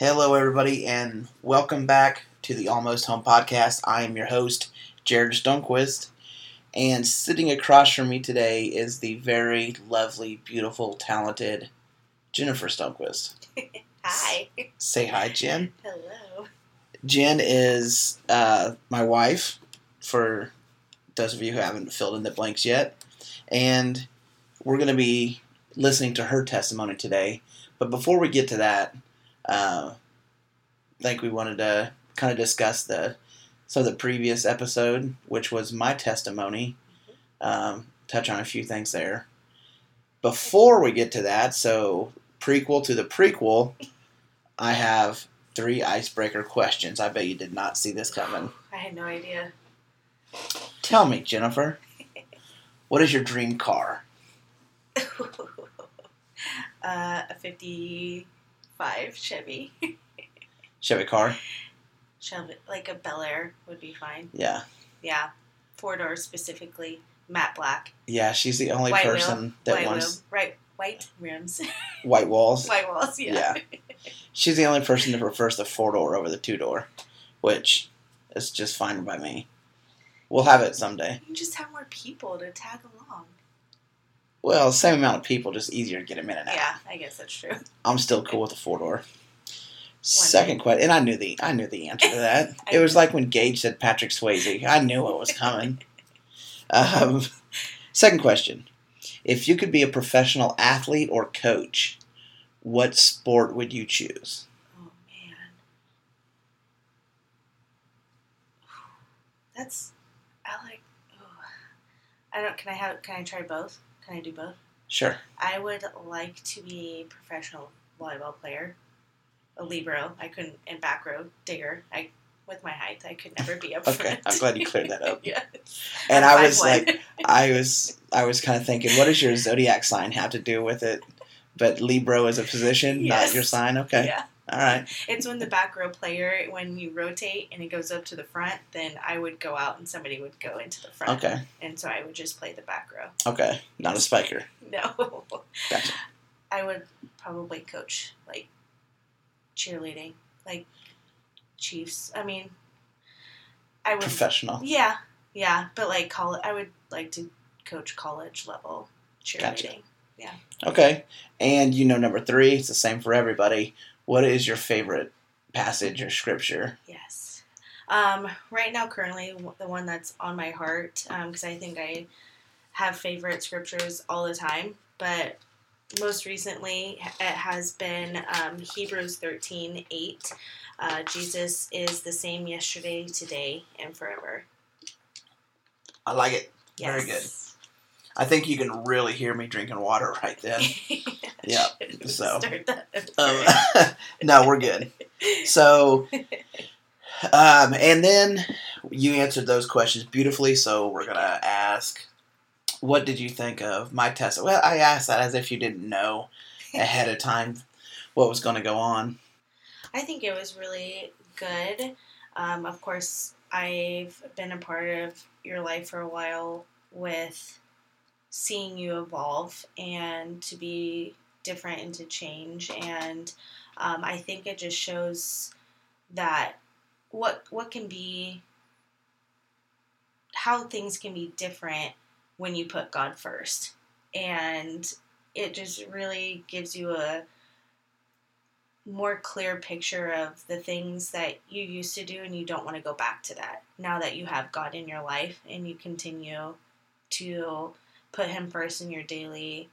Hello, everybody, and welcome back to the Almost Home Podcast. I am your host, Jared Stonequist, and sitting across from me today is the very lovely, beautiful, talented Jennifer Stonequist. Hi. Say hi, Jen. Hello. Jen is uh, my wife, for those of you who haven't filled in the blanks yet, and we're going to be listening to her testimony today. But before we get to that, uh, I think we wanted to kind of discuss the so the previous episode, which was my testimony, um, touch on a few things there. Before we get to that, so prequel to the prequel, I have three icebreaker questions. I bet you did not see this coming. I had no idea. Tell me, Jennifer, what is your dream car? uh, a 55 Chevy. Chevy car? Chevy, like a Bel Air would be fine. Yeah. Yeah. Four doors specifically. Matte black. Yeah, she's the only white person wheel. that white wants wheel. Right. White rims. white walls. white walls. Yeah. She's the only person that prefers the four door over the two door, which is just fine by me. We'll have it someday. You just have more people to tag along. Well, same amount of people, just easier to get them in and out. Yeah, I guess that's true. I'm still cool with the four door. Second question, and I knew the I knew the answer to that. It was like when Gage said Patrick Swayze. I knew what was coming. um, second question: If you could be a professional athlete or coach, what sport would you choose? Oh man. That's I like oh. I don't can I have can I try both? Can I do both? Sure. I would like to be a professional volleyball player. A libero. I couldn't and back row digger. I with my height I could never be up Okay. I'm glad you cleared that up. yeah. And I'm I was 5'1". like, I was I was kind of thinking, what does your zodiac sign have to do with it? But Libra is a position, Yes. not your sign. Okay, Yeah. All right. It's when the back row player, when you rotate and it goes up to the front, then I would go out and somebody would go into the front. Okay, And so I would just play the back row. okay. Not a spiker. No. Gotcha. I would probably coach like cheerleading, like Chiefs. I mean, I would. Professional. Yeah, yeah, but like college, I would like to coach college level cheerleading. Gotcha. Okay. And you know, number three, it's the same for everybody. What is your favorite passage or scripture? Yes. Um, right now, currently, the one that's on my heart, because I think I have favorite scriptures all the time, but most recently it has been um, Hebrews 13 8. Uh, Jesus is the same yesterday, today, and forever. I like it. Very Yes. I think you can really hear me drinking water right then. Yeah, so, start that Um, no, we're good. So, um, and then you answered those questions beautifully. So we're gonna ask, what did you think of my test? Well, I asked that as if you didn't know ahead of time what was going to go on. I think it was really good. Um, of course, I've been a part of your life for a while with seeing you evolve and to be different and to change. And um, I think it just shows that what what can be how things can be different when you put God first. And it just really gives you a more clear picture of the things that you used to do and you don't want to go back to that now that you have God in your life and you continue to put him first in your daily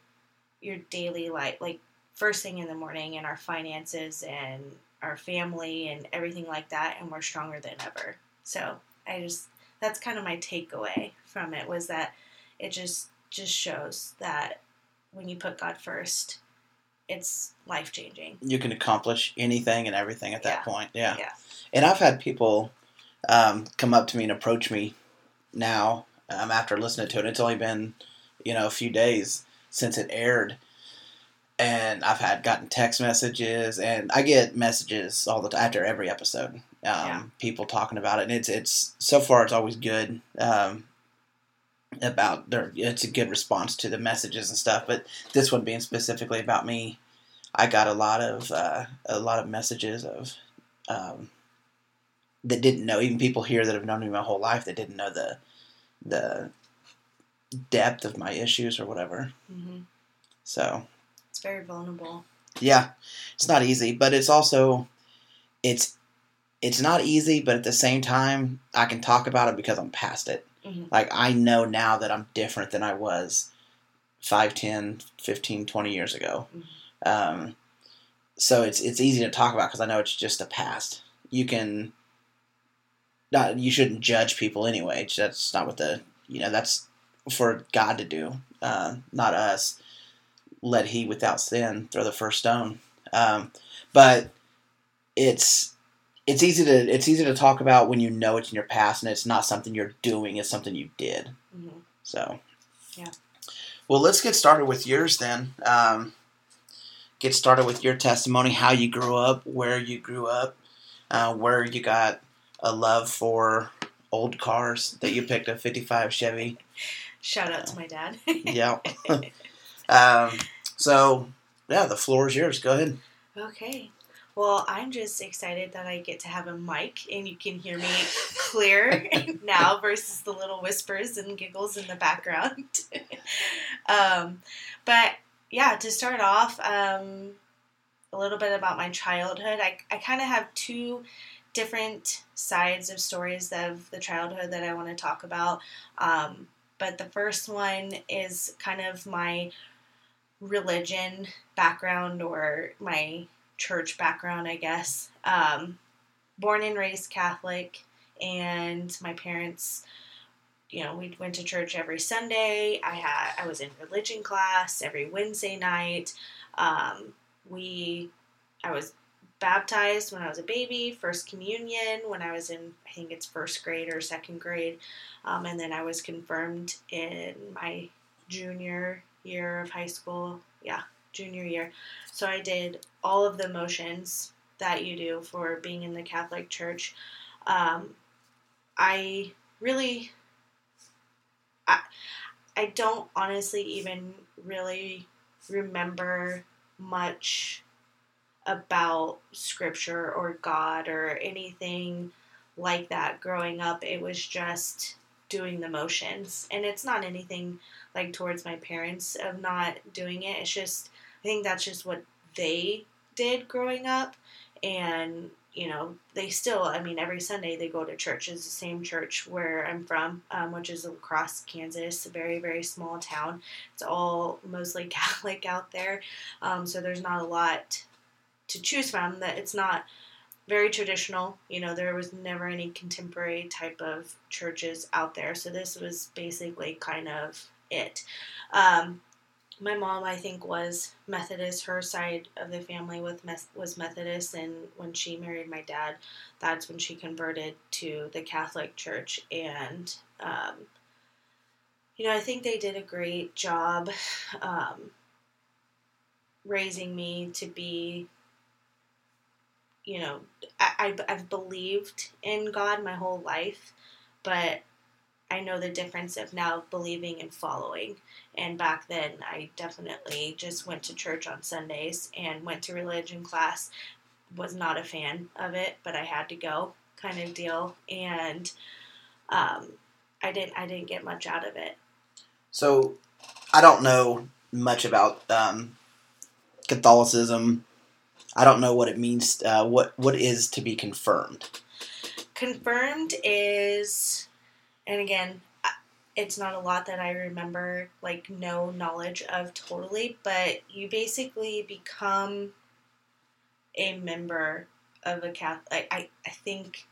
your daily life like first thing in the morning and our finances and our family and everything like that and we're stronger than ever so i just that's kind of my takeaway from it was that it just just shows that when you put god first it's life changing You can accomplish anything and everything at that Yeah. point. Yeah. Yeah. And I've had people um, come up to me and approach me now um, after listening to it. It's only been, you know, a few days since it aired. And I've had gotten text messages, and I get messages all the time after every episode. Um, Yeah. People talking about it, and it's it's so far it's always good. Um, about their, it's a good response to the messages and stuff. But this one being specifically about me, I got a lot of uh, a lot of messages of um, that didn't know even people here that have known me my whole life that didn't know the the depth of my issues or whatever. hmm So It's very vulnerable. yeah, it's not easy, but it's also it's it's not easy, but at the same time, I can talk about it because I'm past it. hmm Like I know now that I'm different than I was 5, 10, 15, 20 years ago. Um, so it's it's easy to talk about because I know it's just a past. You can not you shouldn't judge people anyway. That's not what the you know that's for God to do, uh, not us. Let he without sin throw the first stone. Um, but it's it's easy to it's easy to talk about when you know it's in your past and it's not something you're doing. It's something you did. hmm So, Yeah. Well, let's get started with yours then. Um, get started with your testimony, how you grew up, where you grew up, uh, where you got a love for old cars that you picked a 55 Chevy. Shout out to my dad. Yeah. um, so, yeah, the floor is yours. Go ahead. Okay. Well, I'm just excited that I get to have a mic and you can hear me clear now versus the little whispers and giggles in the background. um, but yeah, to start off, um, a little bit about my childhood. I, I kind of have two different sides of stories of the childhood that I want to talk about. Um, but the first one is kind of my religion background or my church background, I guess. Um, born and raised Catholic, and my parents, you know, we went to church every Sunday. I had I was in religion class every Wednesday night. Um, we, I was baptized when I was a baby, first communion when I was in I think it's first grade or second grade, um, and then I was confirmed in my junior year of high school. Yeah, junior year. So I did all of the motions that you do for being in the Catholic Church. Um, I really, I, I don't honestly even really remember much about scripture or God or anything like that growing up. It was just doing the motions. And it's not anything like towards my parents of not doing it. It's just I think that's just what they did growing up and you know they still i mean every sunday they go to church it's the same church where i'm from um, which is La Crosse kansas a very very small town it's all mostly catholic out there um, so there's not a lot to choose from that it's not very traditional. You know there was never any contemporary type of churches out there. So this was basically kind of it. Um, my mom i think was methodist. Her side of the family with was methodist. And when she married my dad that's when she converted to the catholic church. And um, you know i think they did a great job um, raising me to be you know I, i've believed in god my whole life but I know the difference of now believing and following. And back then, I definitely just went to church on Sundays and went to religion class. Was not a fan of it, but I had to go, kind of deal. And um, I didn't. I didn't get much out of it. So, I don't know much about um, Catholicism. I don't know what it means. Uh, what what is to be confirmed? Confirmed is, and again, it's not a lot that I remember, like no knowledge of totally, but you basically become a member of a Catholic. I, I think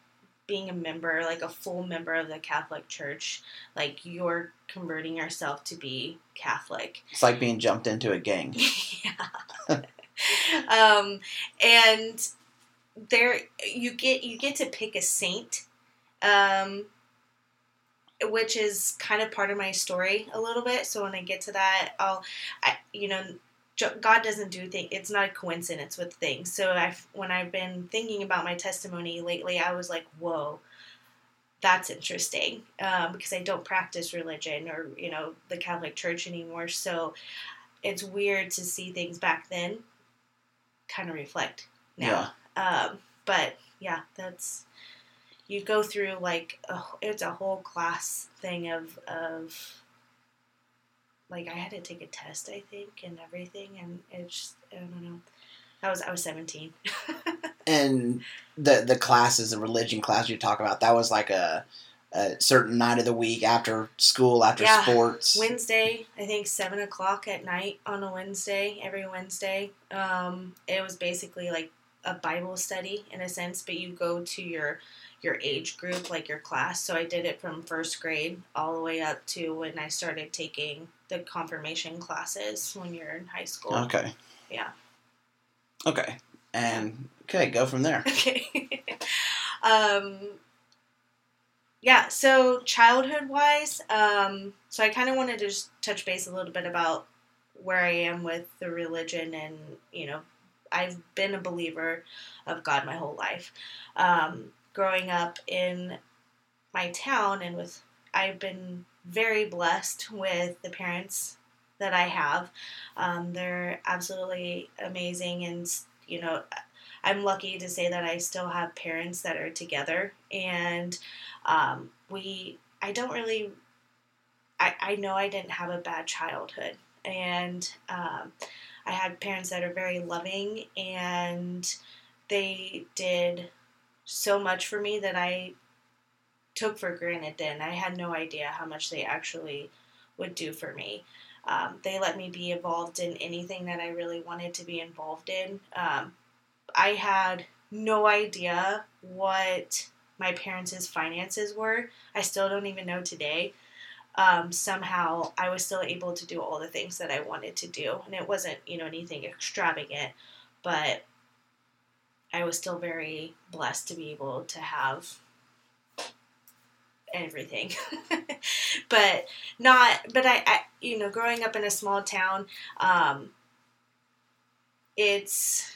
being a member, like a full member of the Catholic Church, like you're converting yourself to be Catholic. It's like being jumped into a gang. yeah. um, and there you get you get to pick a saint, um, which is kind of part of my story a little bit. So when I get to that, I'll, I, you know. God doesn't do things. It's not a coincidence with things. So I, when I've been thinking about my testimony lately, I was like, "Whoa, that's interesting," um, because I don't practice religion or you know the Catholic Church anymore. So it's weird to see things back then kind of reflect now. Yeah. Um, but yeah, that's you go through like a, it's a whole class thing of of like I had to take a test, I think, and everything, and it's just, I don't know. I was I was seventeen. and the the classes, the religion class you talk about, that was like a, a certain night of the week after school, after yeah. sports. Wednesday, I think seven o'clock at night on a Wednesday, every Wednesday. Um, it was basically like a Bible study in a sense, but you go to your your age group, like your class. So I did it from first grade all the way up to when I started taking the confirmation classes when you're in high school. Okay. Yeah. Okay. And okay, go from there. Okay. um yeah, so childhood wise, um, so I kind of wanted to just touch base a little bit about where I am with the religion and, you know, I've been a believer of God my whole life. Um, growing up in my town and with I've been very blessed with the parents that I have. Um, they're absolutely amazing, and you know, I'm lucky to say that I still have parents that are together, and um, we. I don't really. I, I know I didn't have a bad childhood, and um, I had parents that are very loving, and they did so much for me that I took for granted then. I had no idea how much they actually would do for me. Um, they let me be involved in anything that I really wanted to be involved in. Um, I had no idea what my parents' finances were. I still don't even know today. Um, somehow I was still able to do all the things that I wanted to do. And it wasn't, you know, anything extravagant, but I was still very blessed to be able to have everything but not but I, I, you know growing up in a small town um, it's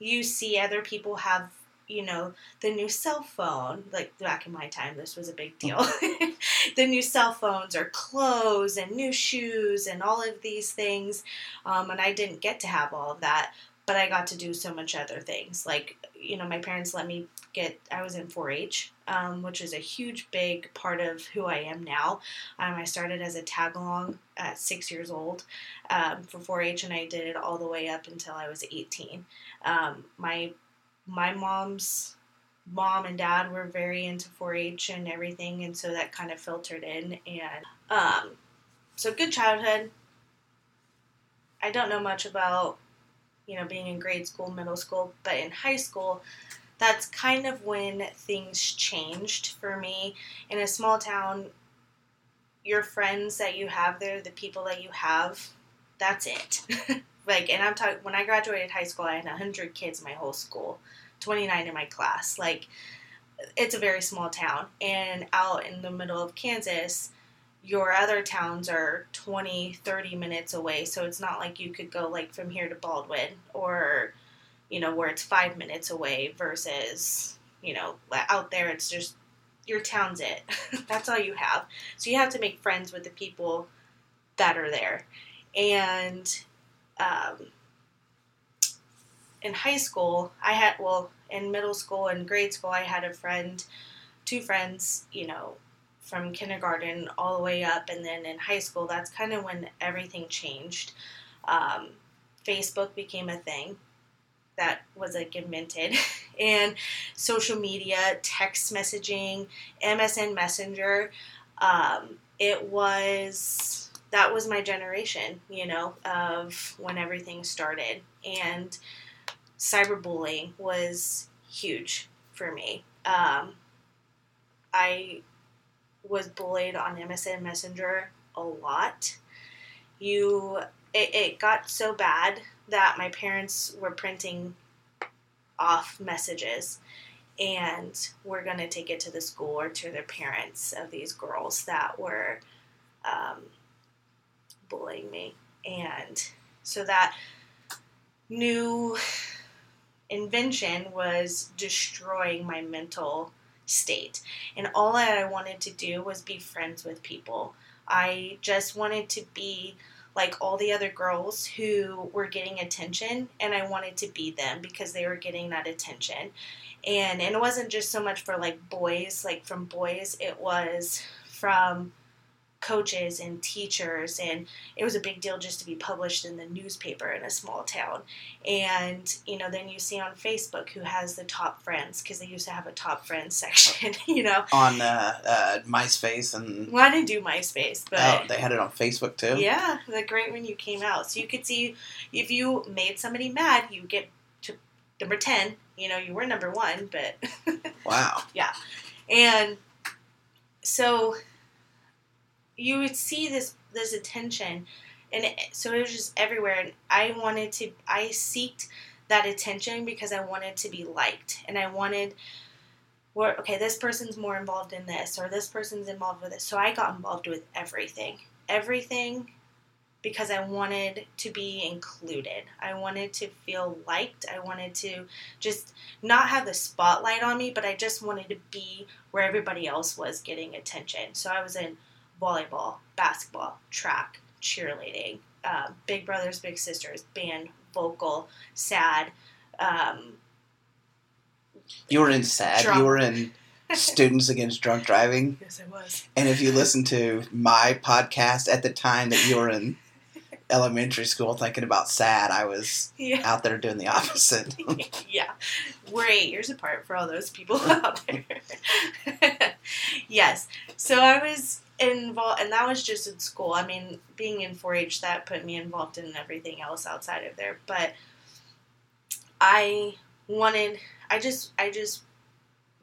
you see other people have you know the new cell phone like back in my time this was a big deal mm-hmm. the new cell phones or clothes and new shoes and all of these things um, and i didn't get to have all of that but I got to do so much other things. Like, you know, my parents let me get, I was in 4 H, um, which is a huge, big part of who I am now. Um, I started as a tag along at six years old um, for 4 H, and I did it all the way up until I was 18. Um, my, my mom's mom and dad were very into 4-H and everything, and so that kind of filtered in. And um, so, good childhood. I don't know much about you know, being in grade school, middle school, but in high school, that's kind of when things changed for me. In a small town, your friends that you have there, the people that you have, that's it. like, and I'm talking, when I graduated high school, I had 100 kids in my whole school, 29 in my class. Like, it's a very small town. And out in the middle of Kansas, your other towns are 20 30 minutes away so it's not like you could go like from here to baldwin or you know where it's five minutes away versus you know out there it's just your town's it that's all you have so you have to make friends with the people that are there and um, in high school i had well in middle school and grade school i had a friend two friends you know from kindergarten all the way up, and then in high school, that's kind of when everything changed. Um, Facebook became a thing that was like invented, and social media, text messaging, MSN Messenger. Um, it was that was my generation, you know, of when everything started, and cyberbullying was huge for me. Um, I was bullied on MSN Messenger a lot. You, it, it got so bad that my parents were printing off messages and we're going to take it to the school or to the parents of these girls that were um, bullying me. And so that new invention was destroying my mental state. And all that I wanted to do was be friends with people. I just wanted to be like all the other girls who were getting attention and I wanted to be them because they were getting that attention. And and it wasn't just so much for like boys, like from boys, it was from coaches and teachers and it was a big deal just to be published in the newspaper in a small town. And you know then you see on facebook who has the top friends because they used to have a top friends section you know? On uh, uh, myspace and well i didn't do myspace but oh they had it on facebook too? Yeah the great when you came out. So you could see if you made somebody mad you get to number 10 you know you were number one but wow. Yeah. and so you would see this this attention and it, so it was just everywhere and i wanted to i seeked that attention because i wanted to be liked and i wanted where okay this person's more involved in this or this person's involved with this so i got involved with everything. Everything because i wanted to be included. I wanted to feel liked. I wanted to just not have the spotlight on me but i just wanted to be where everybody else was getting attention. So i was in volleyball, basketball, track, cheerleading, uh, Big Brothers Big Sisters, band, vocal, SADD. Um, you were in SADD Drunk. you were in students against drunk driving yes, I was. and if you listen to my podcast at the time that you were in elementary school thinking about SADD i was Yeah, out there doing the opposite yeah. We're eight years apart for all those people out there. yes. So I was involved, and that was just in school. I mean, being in 4-H that put me involved in everything else outside of there. But I wanted, I just, I just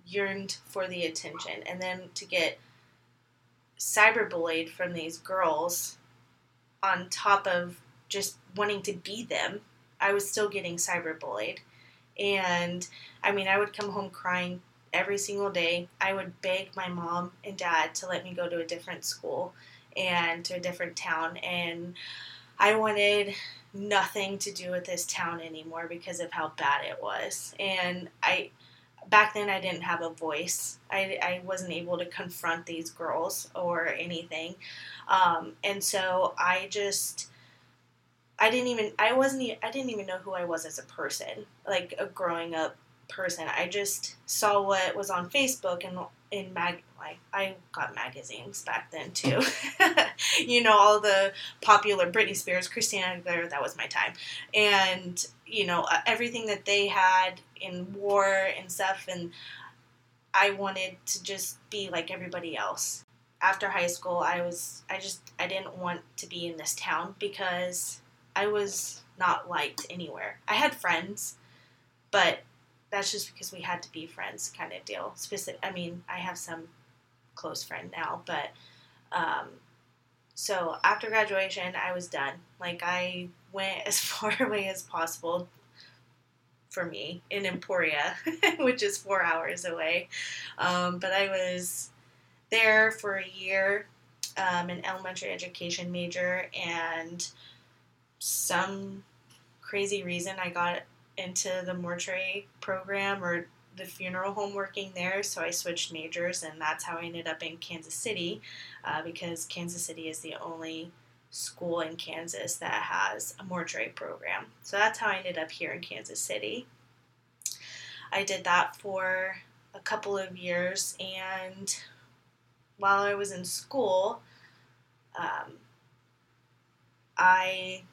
yearned for the attention, and then to get cyberbullied from these girls, on top of just wanting to be them. I was still getting cyberbullied. And I mean, I would come home crying every single day. I would beg my mom and dad to let me go to a different school and to a different town. And I wanted nothing to do with this town anymore because of how bad it was. And I, back then, I didn't have a voice. I, I wasn't able to confront these girls or anything. Um, and so I just, I didn't even I wasn't I didn't even know who I was as a person, like a growing up person. I just saw what was on Facebook and in mag like I got magazines back then too. you know all the popular Britney Spears, Christina Aguilera. That was my time, and you know uh, everything that they had in war and stuff, and I wanted to just be like everybody else. After high school, I was I just I didn't want to be in this town because I was not liked anywhere. I had friends, but that's just because we had to be friends, kind of deal. Specific. I mean, I have some close friend now, but um, so after graduation, I was done. Like I went as far away as possible for me in Emporia, which is four hours away. Um, but I was there for a year, um, an elementary education major, and some crazy reason I got into the mortuary program or the funeral home working there, so I switched majors, and that's how I ended up in Kansas City uh, because Kansas City is the only school in Kansas that has a mortuary program. So that's how I ended up here in Kansas City. I did that for a couple of years, and while I was in school, um, I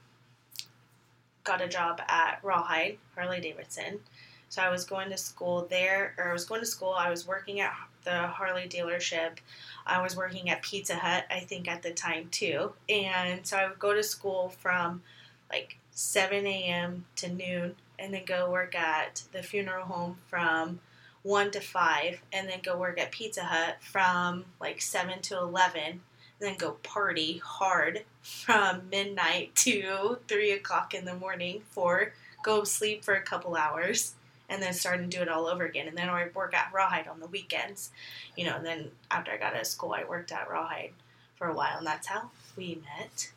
got a job at Rawhide, Harley Davidson. So I was going to school there, or I was going to school. I was working at the Harley dealership. I was working at Pizza Hut, I think, at the time too. And so I would go to school from like 7 a.m. to noon, and then go work at the funeral home from 1 to 5, and then go work at Pizza Hut from like 7 to 11 and then go party hard from midnight to three o'clock in the morning for go sleep for a couple hours and then start and do it all over again. And then I work at Rawhide on the weekends you know and then after I got out of school I worked at Rawhide for a while and that's how we met.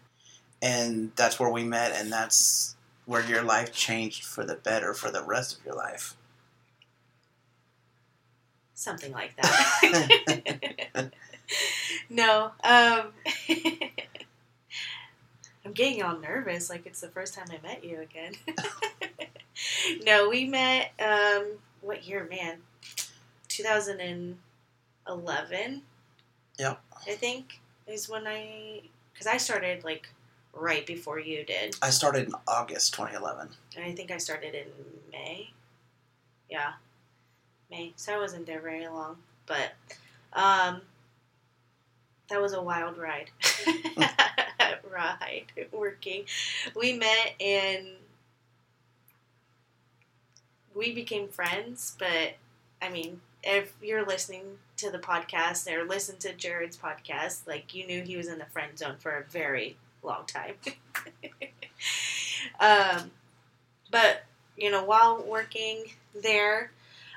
And that's where we met and that's where your life changed for the better for the rest of your life. Something like that. No um I'm getting all nervous, like it's the first time I met you again. no, we met. Um, what year, man? 2011. Yep. I think is when I, because I started like right before you did. I started in August 2011. And I think I started in May. Yeah, May. So I wasn't there very long, but um, that was a wild ride. ride working. We met and we became friends, but I mean, if you're listening to the podcast or listen to Jared's podcast, like you knew he was in the friend zone for a very long time. um, but you know, while working there,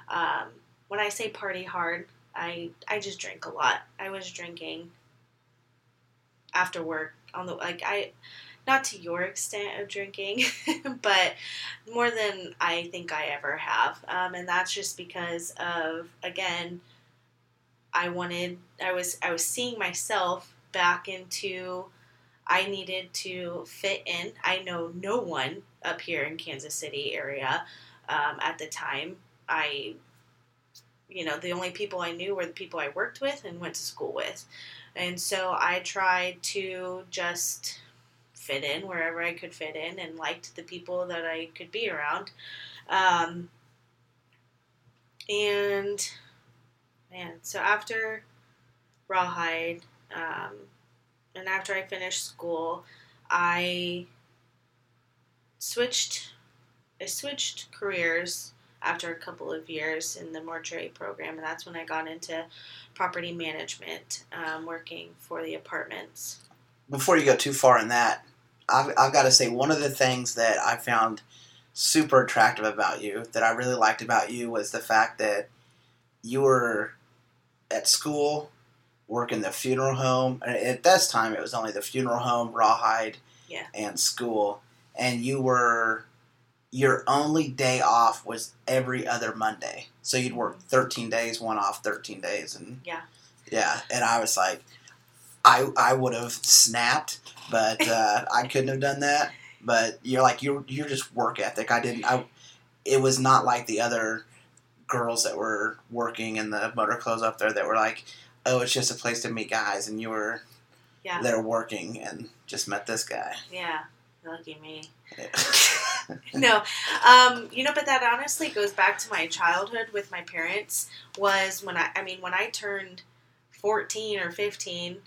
um, when I say party hard, I I just drink a lot. I was drinking after work on the like I not to your extent of drinking, but more than I think I ever have. Um, and that's just because of again, I wanted I was I was seeing myself back into I needed to fit in. I know no one up here in Kansas City area um, at the time. I, you know, the only people I knew were the people I worked with and went to school with. And so I tried to just fit in wherever I could fit in and liked the people that I could be around. Um, and man, so after Rawhide, um, and after I finished school, I switched. I switched careers after a couple of years in the mortuary program, and that's when I got into property management, um, working for the apartments. Before you go too far in that, I've, I've got to say one of the things that I found super attractive about you, that I really liked about you, was the fact that you were at school working the funeral home. At this time, it was only the funeral home, rawhide, Yeah. and school. And you were your only day off was every other Monday. So you'd work 13 days, one off, 13 days, and Yeah. yeah. And I was like, I I would have snapped, but uh, I couldn't have done that. But you're like you're you're just work ethic. I didn't. I it was not like the other girls that were working in the MotorClothes up there that were like, oh, it's just a place to meet guys, and you were Yeah. there working and just met this guy. Yeah. Lucky me. no um you know but that honestly goes back to my childhood with my parents was when i i mean when i turned 14 or 15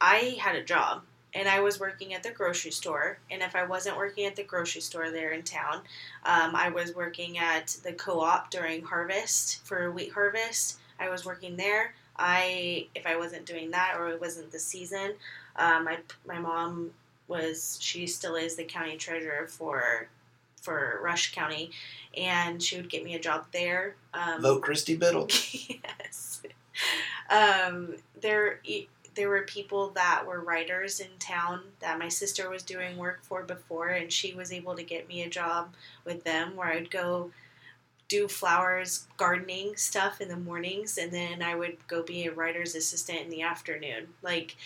i had a job and i was working at the grocery store. And if i wasn't working at the grocery store there in town um, i was working at the co-op during harvest for wheat harvest. I was working there. I if i wasn't doing that or it wasn't the season um, my, my mom was she still is the county treasurer for for Rush County, and she would get me a job there. Um, Vote Christy Biddle. yes. Um, there, there were people that were writers in town that my sister was doing work for before, and she was able to get me a job with them where I'd go do flowers, gardening stuff in the mornings, and then I would go be a writer's assistant in the afternoon. Like,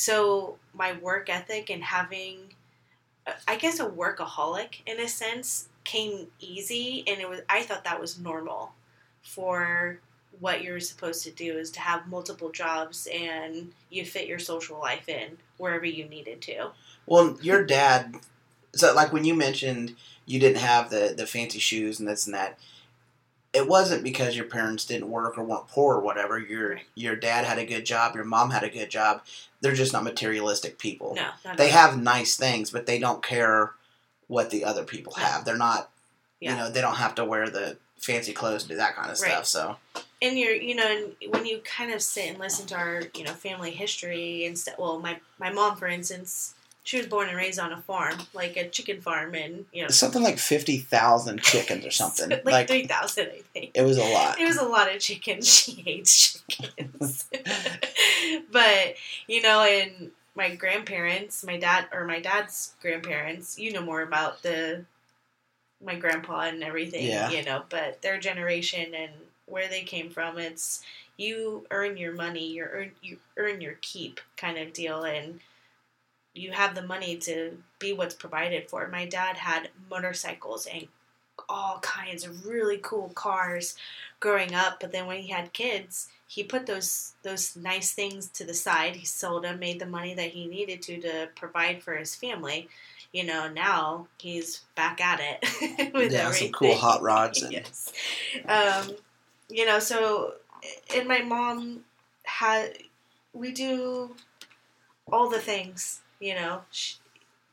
so my work ethic and having I guess a workaholic in a sense came easy and it was I thought that was normal for what you're supposed to do is to have multiple jobs and you fit your social life in wherever you needed to. Well, your dad. So, like when you mentioned you didn't have the the fancy shoes and this and that, it wasn't because your parents didn't work or weren't poor or whatever. Your your dad had a good job. Your mom had a good job. They're just not materialistic people. No, They have nice things, but they don't care what the other people have. They're not. Yeah. You know, they don't have to wear the fancy clothes and do that kind of Right. stuff. So and you're you know and when you kind of sit and listen to our you know family history and stuff well my my mom for instance she was born and raised on a farm like a chicken farm and you know something like fifty thousand chickens or something. like, like 3000 i think it was a lot. it was a lot of chickens she hates chickens but you know and my grandparents my dad or my dad's grandparents you know more about the my grandpa and everything Yeah. you know but their generation and where they came from it's you earn your money you earn you earn your keep kind of deal and you have the money to be what's provided for. My dad had motorcycles and all kinds of really cool cars growing up, but then when he had kids, he put those those nice things to the side. He sold them, made the money that he needed to to provide for his family. You know, now he's back at it with yeah, everything. some cool hot rods. And, yes. Um, you know, so and my mom had we do all the things. You know, she,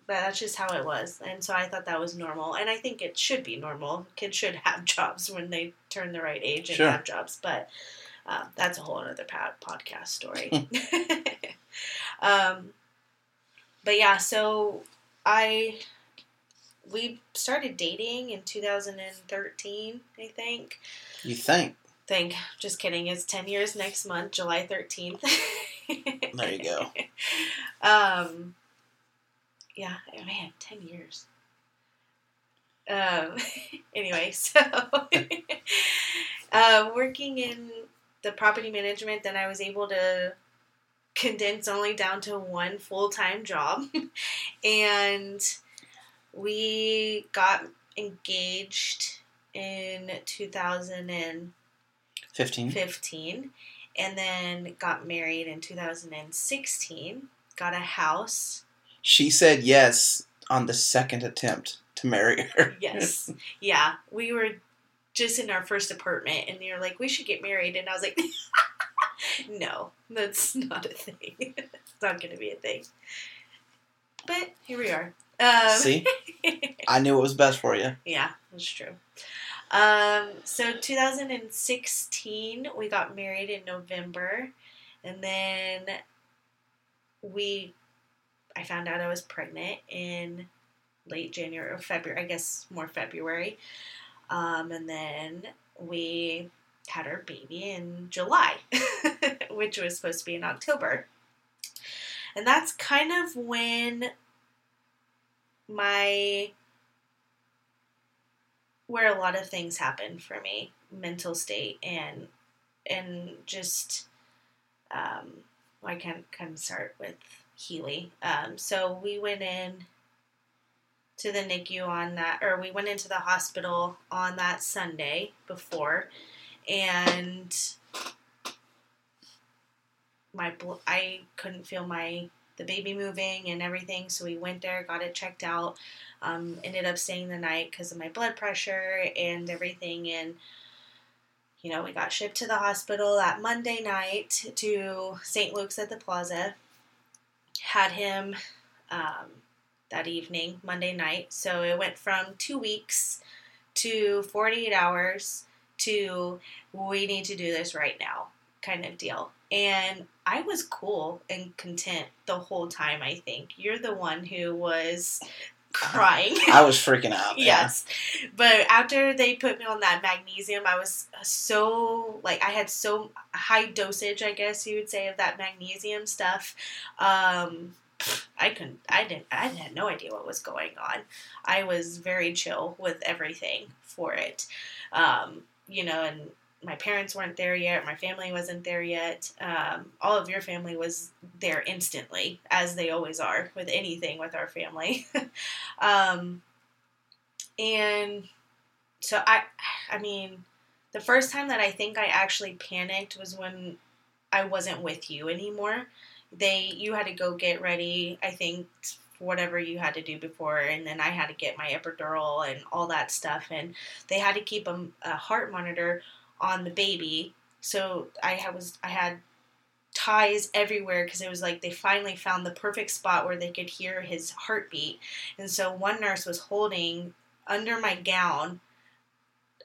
but that's just how it was, and so I thought that was normal, and I think it should be normal. Kids should have jobs when they turn the right age and Sure. have jobs, but uh, that's a whole other podcast story. um, but yeah, so I we started dating in 2013, I think. you think? Think, just kidding. It's 10 years next month, July 13th. There you go. Um, yeah, man, 10 years. Um, anyway, so uh, working in the property management, then I was able to condense only down to one full time job. and we got engaged in 2015 Fifteen. and then got married in 2016 got a house She said yes on the second attempt to marry her. yes. Yeah. We were just in our first apartment and you're like we should get married. And i was like no that's not a thing. It's not going to be a thing. But here we are. Um, See, I knew it was best for you. Yeah, that's true. Um, so 2016, we got married in November, and then we, I found out I was pregnant in late January or February, I guess more February, um, and then we had our baby in July, which was supposed to be in October. And that's kind of when my where a lot of things happened for me mental state and and just um i can kind of start with healy um so we went in to the nicu on that or we went into the hospital on that sunday before and my bl- i couldn't feel my the baby moving and everything so we went there got it checked out um, ended up staying the night because of my blood pressure and everything and you know we got shipped to the hospital that monday night to st luke's at the plaza had him um, that evening monday night so it went from two weeks to 48 hours to we need to do this right now kind of deal and I was cool and content the whole time, I think. You're the one who was crying. I was freaking out. yes. But after they put me on that magnesium, I was so, like, I had so high dosage, I guess you would say, of that magnesium stuff. Um, I couldn't, I didn't, I had no idea what was going on. I was very chill with everything for it. Um, you know, and my parents weren't there yet, my family wasn't there yet. Um, all of your family was there instantly, as they always are with anything with our family. um, and so I, I mean, the first time that I think I actually panicked was when I wasn't with you anymore. They, you had to go get ready. I think whatever you had to do before, and then I had to get my epidural and all that stuff, and they had to keep a, a heart monitor on the baby. So I was I had ties everywhere because it was like they finally found the perfect spot where they could hear his heartbeat. And so one nurse was holding under my gown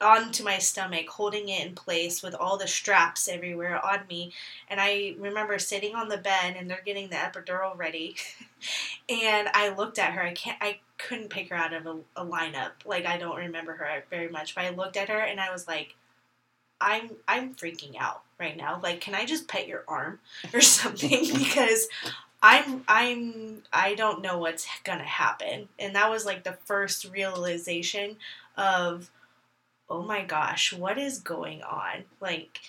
onto my stomach, holding it in place with all the straps everywhere on me. And I remember sitting on the bed and they're getting the epidural ready. and I looked at her. I can't I couldn't pick her out of a, a lineup. Like I don't remember her very much, but I looked at her and I was like I'm I'm freaking out right now. Like, can I just pet your arm or something? because I'm I'm I don't know what's gonna happen. And that was like the first realization of oh my gosh, what is going on? Like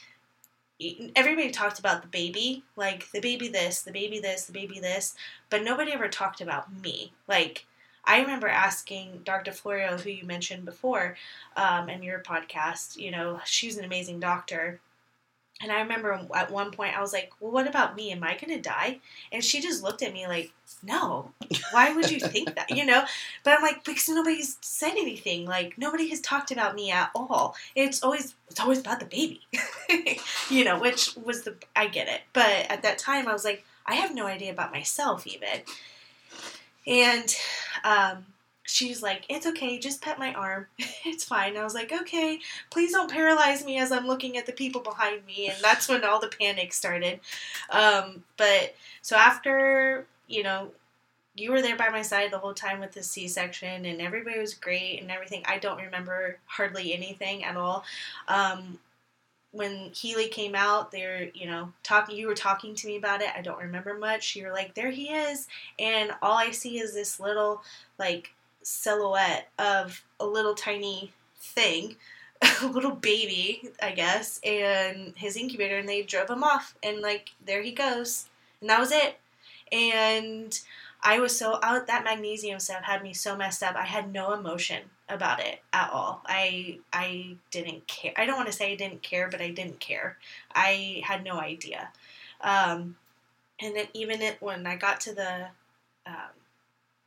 everybody talked about the baby, like the baby this, the baby this, the baby this, but nobody ever talked about me. Like, I remember asking Dr. Florio, who you mentioned before um, in your podcast, you know, she's an amazing doctor. And I remember at one point I was like, "Well, what about me? Am I going to die?" And she just looked at me like, "No. Why would you think that?" You know? But I'm like, "Because nobody's said anything. Like nobody has talked about me at all. It's always it's always about the baby." you know, which was the I get it. But at that time I was like, I have no idea about myself even. And um she's like, It's okay, just pet my arm. it's fine. I was like, Okay, please don't paralyze me as I'm looking at the people behind me. And that's when all the panic started. Um, but so after, you know, you were there by my side the whole time with the C section, and everybody was great and everything. I don't remember hardly anything at all. Um, when Healy came out, they're you know talking. You were talking to me about it. I don't remember much. You were like, "There he is," and all I see is this little like silhouette of a little tiny thing, a little baby, I guess, and his incubator, and they drove him off, and like there he goes, and that was it. And I was so out that magnesium stuff had me so messed up. I had no emotion about it at all. I I didn't care. I don't want to say I didn't care, but I didn't care. I had no idea. Um, and then even it, when I got to the um,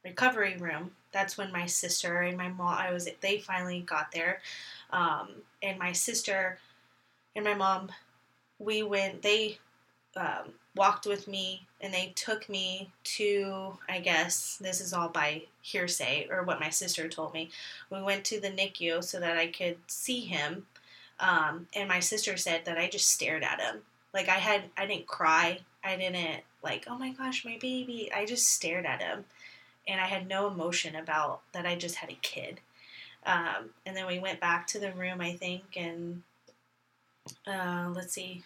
recovery room, that's when my sister and my mom I was they finally got there. Um, and my sister and my mom we went they um, walked with me and they took me to I guess this is all by hearsay or what my sister told me. We went to the NICU so that I could see him. Um, and my sister said that I just stared at him. Like I had I didn't cry. I didn't like, oh my gosh, my baby. I just stared at him and I had no emotion about that I just had a kid. Um, and then we went back to the room, I think, and uh, let's see,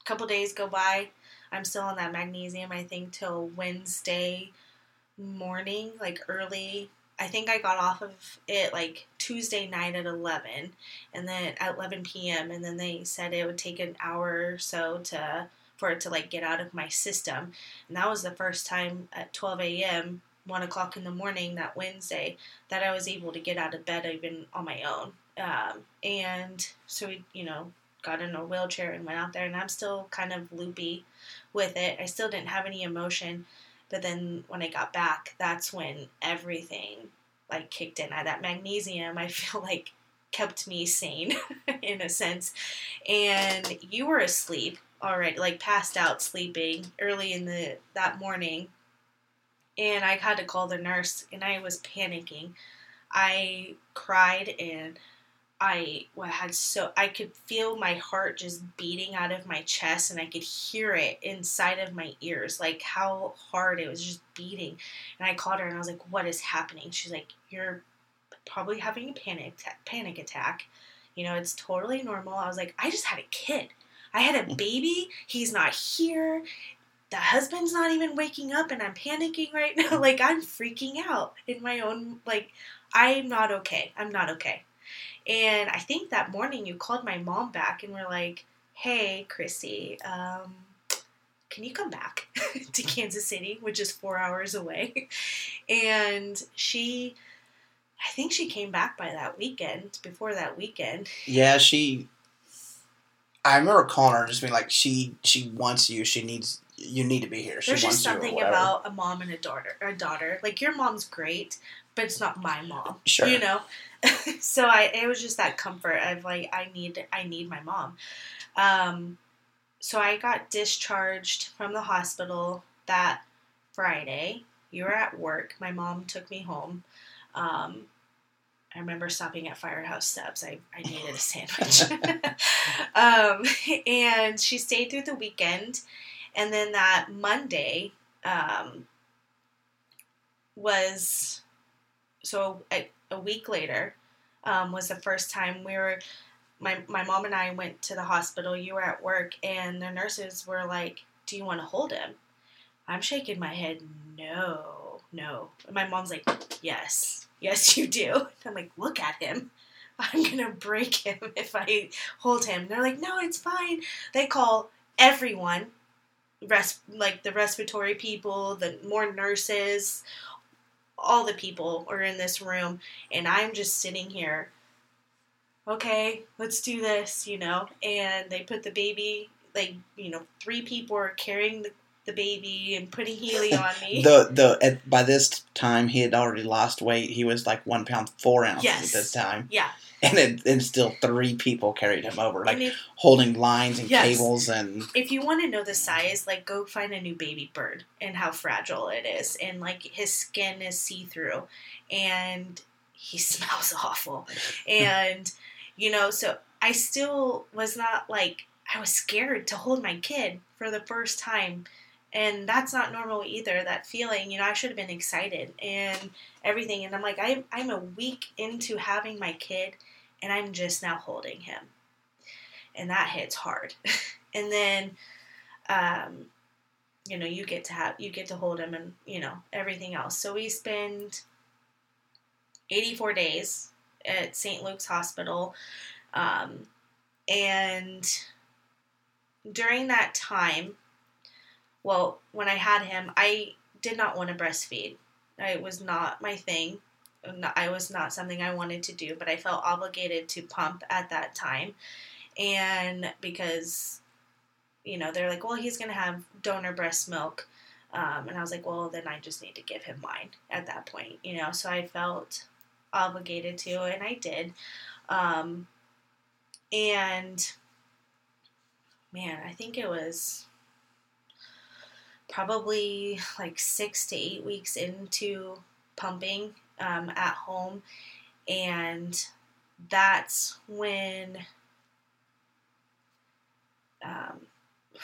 a couple days go by. I'm still on that magnesium, I think, till Wednesday morning, like early. I think I got off of it like Tuesday night at 11, and then at 11 p.m. And then they said it would take an hour or so to for it to like get out of my system. And that was the first time at 12 a.m one o'clock in the morning that Wednesday that I was able to get out of bed even on my own. Um, and so we, you know, got in a wheelchair and went out there, and I'm still kind of loopy with it. I still didn't have any emotion, but then when I got back, that's when everything like kicked in. I, that magnesium, I feel like kept me sane in a sense. And you were asleep already, like passed out sleeping early in the that morning and I had to call the nurse, and I was panicking. I cried and I had so I could feel my heart just beating out of my chest, and I could hear it inside of my ears, like how hard it was just beating. And I called her, and I was like, "What is happening?" She's like, "You're probably having a panic panic attack. You know, it's totally normal." I was like, "I just had a kid." I had a mm. baby. He's not here the husband's not even waking up and I'm panicking right now. Like I'm freaking out in my own like I'm not okay. I'm not okay. And I think that morning you called my mom back and were like, "Hey, Chrissy, um, can you come back to Kansas City, which is four hours away?" And she, I think she came back by that weekend. Before that weekend, yeah, she. I remember calling her just being like, "She she wants you. She needs you need to be here. She There's just something about a mom and a daughter. A daughter, like your mom's great, but it's not my mom. Sure, you know. so I, it was just that comfort of like I need, I need my mom. Um, so I got discharged from the hospital that Friday. You were at work. My mom took me home. Um, I remember stopping at Firehouse Subs. I, I needed a sandwich. um, and she stayed through the weekend and then that Monday um, was so a, a week later um, was the first time we were my, my mom and I went to the hospital. You were at work, and the nurses were like, Do you want to hold him? I'm shaking my head, No, no. And my mom's like, Yes, yes, you do. I'm like, Look at him. I'm gonna break him if I hold him. They're like, no, it's fine. They call everyone, res- like the respiratory people, the more nurses, all the people are in this room, and I'm just sitting here. Okay, let's do this, you know. And they put the baby, like, you know, three people are carrying the, the baby and putting Healy on me. the the at, by this time he had already lost weight. He was like one pound four ounces Yes. at this time, yeah. and it, and still three people carried him over, like if, holding lines and Yes. cables and if you want to know the size, like, go find a new baby bird and how fragile it is. And, like, his skin is see through. And he smells awful. And, you know, so I still was not like, I was scared to hold my kid for the first time. And that's not normal either, that feeling. You know, I should have been excited and everything. And I'm like, I'm, I'm a week into having my kid, and I'm just now holding him. And that hits hard. and then, um, you know, you get to have, you get to hold him and, you know, everything else. So we spend 84 days at St. Luke's Hospital. Um, and during that time, well, when I had him, I did not want to breastfeed. It was not my thing. I was not something I wanted to do, but I felt obligated to pump at that time. And because, you know, they're like, well, he's going to have donor breast milk. Um, and I was like, well, then I just need to give him mine at that point, you know. So I felt obligated to, and I did. Um, and man, I think it was probably like six to eight weeks into pumping um, at home, and that's when um,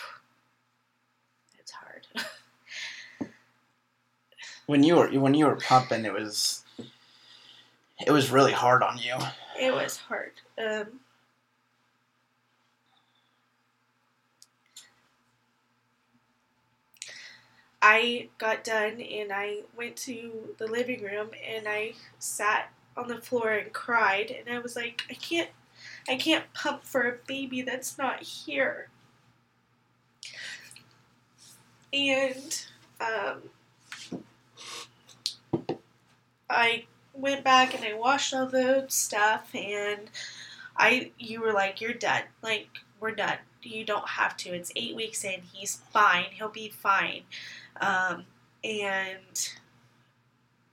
it's hard. when you were when you were pumping, it was it was really hard on you. it was hard. Um, I got done and I went to the living room and I sat on the floor and cried. And I was like, I can't, I can't pump for a baby that's not here. And um, I went back and I washed all the stuff and I you were like you're done. Like we're done you don't have to. It's eight weeks in. He's fine. He'll be fine. Um, and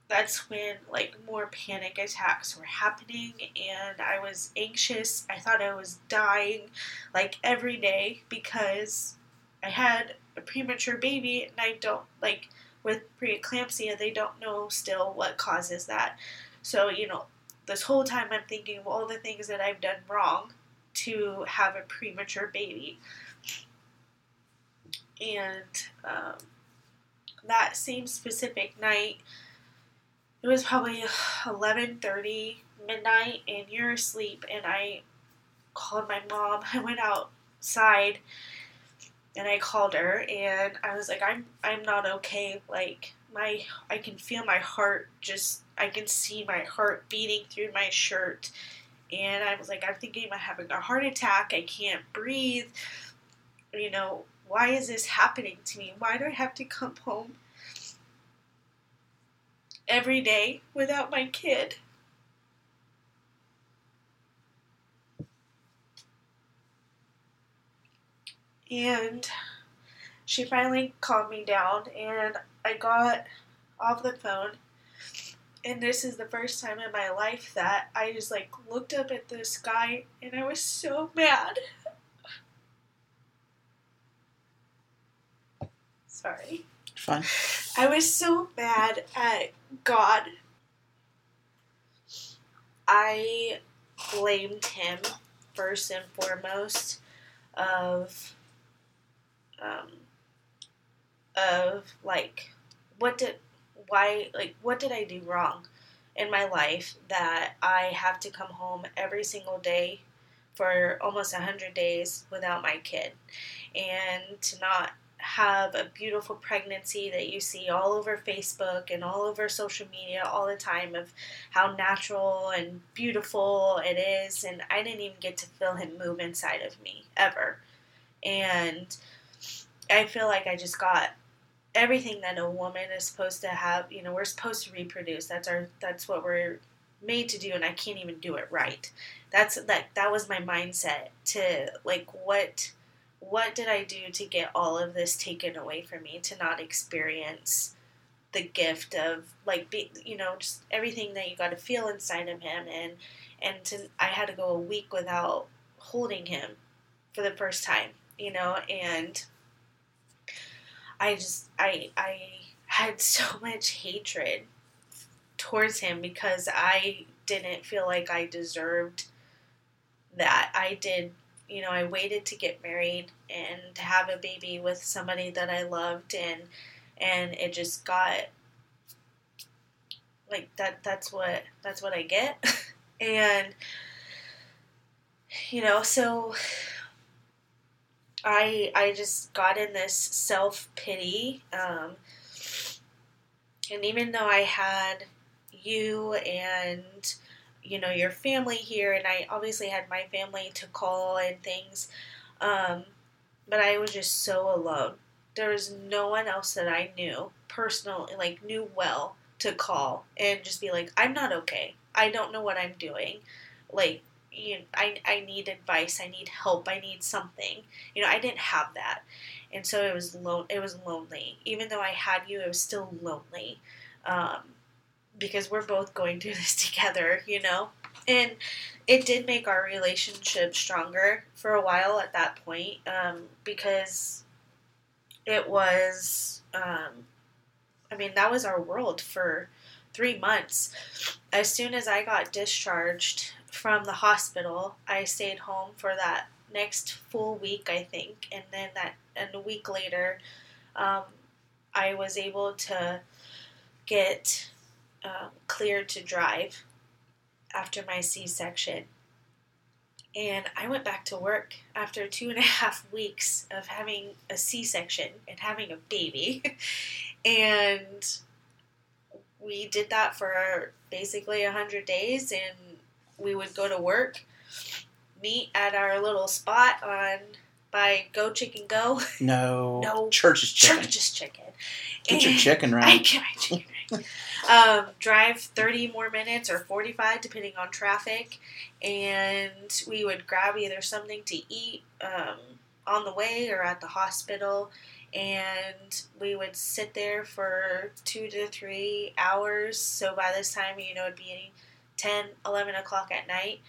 that's when like more panic attacks were happening. And I was anxious. I thought I was dying like every day because I had a premature baby and I don't like with preeclampsia they don't know still what causes that. So, you know, this whole time I'm thinking of all the things that I've done wrong to have a premature baby. And um, that same specific night, it was probably 11:30 midnight, and you're asleep. And I called my mom. I went outside, and I called her, and I was like, "I'm I'm not okay. Like my I can feel my heart just I can see my heart beating through my shirt. And I was like, I'm thinking I'm having a heart attack. I can't breathe. You know, why is this happening to me? Why do I have to come home every day without my kid? And she finally calmed me down, and I got off the phone and this is the first time in my life that I just like looked up at the sky and I was so mad. Sorry. Fine. I was so mad at God. I blamed him first and foremost of um of like what did why like what did I do wrong in my life that I have to come home every single day for almost 100 days without my kid and to not have a beautiful pregnancy that you see all over Facebook and all over social media all the time of how natural and beautiful it is. And I didn't even get to feel him move inside of me ever. And I feel like I just got everything that a woman is supposed to have. You know, we're supposed to reproduce. That's our. That's what we're made to do, and I can't even do it right. That's that. That was my mindset to like what. What did I do to get all of this taken away from me to not experience the gift of like be you know just everything that you got to feel inside of him and and to, I had to go a week without holding him for the first time you know and I just I I had so much hatred towards him because I didn't feel like I deserved that. I did, you know, I waited to get married and have a baby with somebody that I loved and and it just got like that that's what that's what I get. and you know, so I I just got in this self pity, um, and even though I had you and you know your family here, and I obviously had my family to call and things, um, but I was just so alone. There was no one else that I knew personally, like knew well, to call and just be like, I'm not okay. I don't know what I'm doing. Like you know, I, I need advice, I need help, I need something. You know, I didn't have that. And so it was lo- it was lonely. Even though I had you, it was still lonely. Um, because we're both going through this together, you know? And it did make our relationship stronger for a while at that point um, because it was, um, I mean, that was our world for three months. As soon as I got discharged from the hospital. I stayed home for that next full week, I think, and then that and a week later, um, I was able to get um, cleared to drive after my C-section. And I went back to work after two and a half weeks of having a C section and having a baby. and we did that for basically a 100 days. And we would go to work, meet at our little spot on by Go Chicken Go. No. No. Church's chicken. Church's chicken. Get your chicken I right. get my chicken right. um, drive 30 more minutes or 45 depending on traffic and we would grab either something to eat um, on the way or at the hospital and we would sit there for two to three hours so by this time you know it'd be 10 11 o'clock at night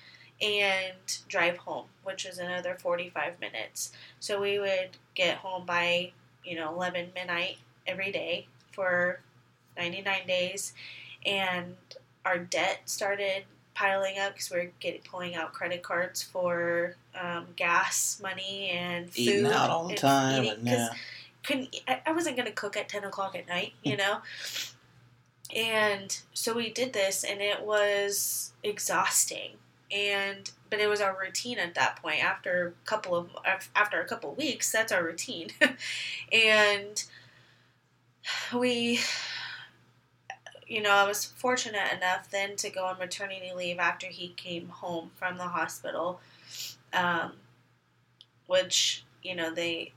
and drive home which was another 45 minutes so we would get home by you know 11 midnight every day for 99 days and our debt started piling up because we were getting pulling out credit cards for um, gas money and food Eating out all the time. eating, yeah. couldn't I, I wasn't gonna cook at 10 o'clock at night you know and so we did this and it was exhausting. And but it was our routine at that point after a couple of after a couple of weeks that's our routine. And we you know i was fortunate enough then to go on maternity leave after he came home from the hospital um, which you know they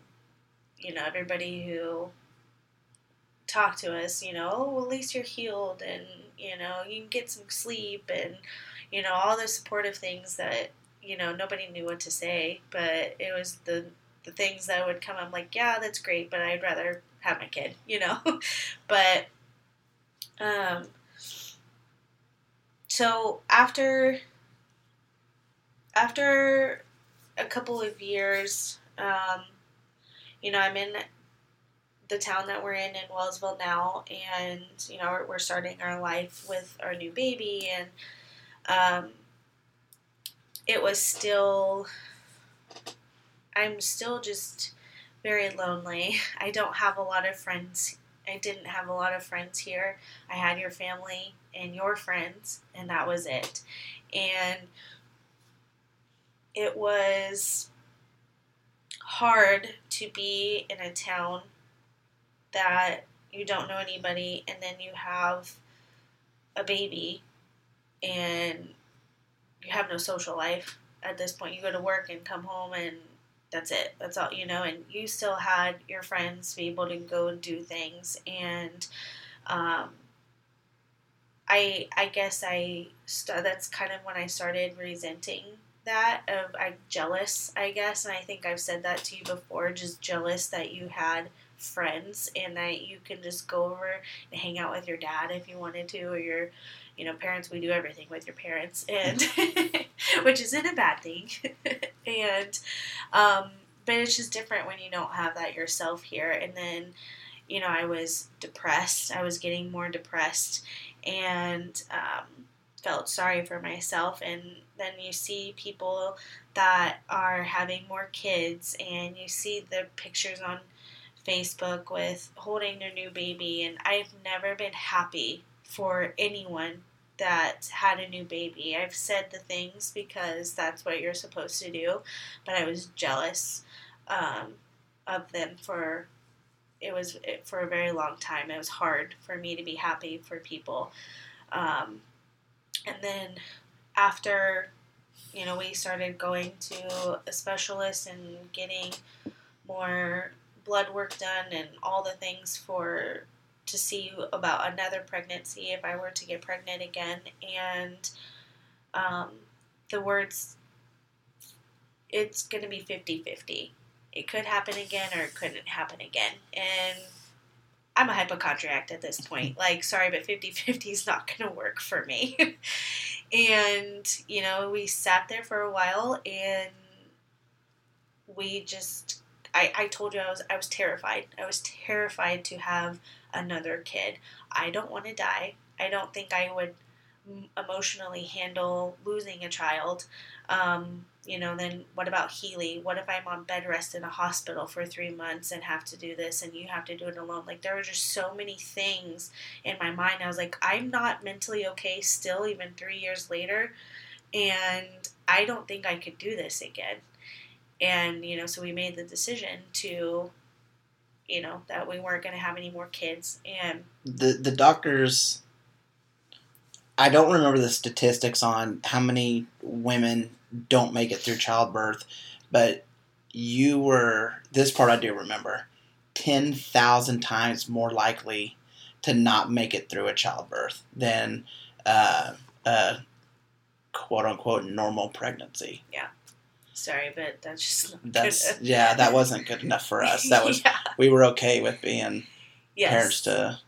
you know everybody who talked to us you know oh well, at least you're healed and you know you can get some sleep and you know all the supportive things that you know nobody knew what to say. But it was the the things that would come i'm like yeah that's great but i'd rather have my kid you know? But um so after after a couple of years um you know i'm in the town that we're in in wellsville now and you know we're, we're starting our life with our new baby and um it was still i'm still just very lonely. I don't have a lot of friends i didn't have a lot of friends here. I had your family and your friends and that was it. And it was hard to be in a town that you don't know anybody and then you have a baby and you have no social life at this point. You go to work and come home and that's it. That's all you know. And you still had your friends be able to go and do things. And um, I I guess I st- that's kind of when I started resenting that. Of I'm jealous, I guess, and I think I've said that to you before. Just jealous that you had friends and that you can just go over and hang out with your dad if you wanted to, or your you know parents. We do everything with your parents, and which isn't a bad thing. and um, but it's just different when you don't have that yourself here. And then you know I was depressed. I was getting more depressed, and um, felt sorry for myself. And then you see people that are having more kids, and you see the pictures on Facebook with holding their new baby, and I've never been happy for anyone that had a new baby. I've said the things because that's what you're supposed to do, but I was jealous um, of them for it was for a very long time. It was hard for me to be happy for people, um, and then after you know we started going to a specialist and getting more blood work done and all the things for to see about another pregnancy if I were to get pregnant again. And um, the words, it's going to be 50 50. It could happen again or it couldn't happen again. And I'm a hypochondriac at this point. Like, sorry, but 50 50 is not going to work for me. and, you know, we sat there for a while and we just I, I told you I was I was terrified. I was terrified to have another kid. I don't want to die. I don't think I would emotionally handle losing a child. Um, you know, then what about Healy? What if I'm on bed rest in a hospital for three months and have to do this and you have to do it alone? Like, there were just so many things in my mind. I was like, I'm not mentally okay still, even three years later. And I don't think I could do this again and you know so we made the decision to you know that we weren't going to have any more kids and the the doctors I don't remember the statistics on how many women don't make it through childbirth, but you were this part I do remember 10,000 times more likely to not make it through a childbirth than uh, a quote unquote normal pregnancy. Yeah. Sorry, but that's just that's yeah, that wasn't good enough for us. That was yeah. we were okay with being yes. parents to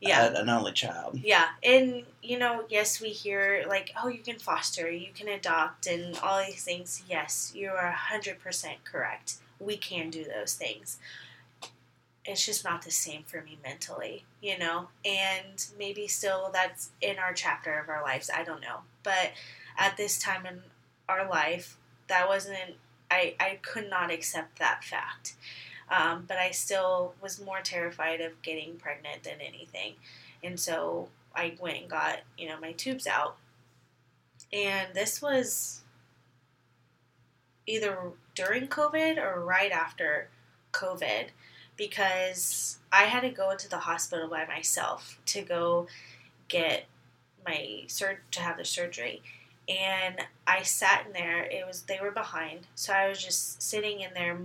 yeah. A, an only child. Yeah, and you know, yes, we hear like, oh, you can foster, you can adopt, and all these things. Yes, you are hundred percent correct. We can do those things. It's just not the same for me mentally, you know. And maybe still that's in our chapter of our lives. I don't know, but at this time in our life, that wasn't I, I could not accept that fact. Um, but I still was more terrified of getting pregnant than anything. And so I went and got, you know, my tubes out. And this was either during COVID or right after COVID because I had to go into the hospital by myself to go get my sur- to have the surgery and I sat in there. It was they were behind, so I was just sitting in there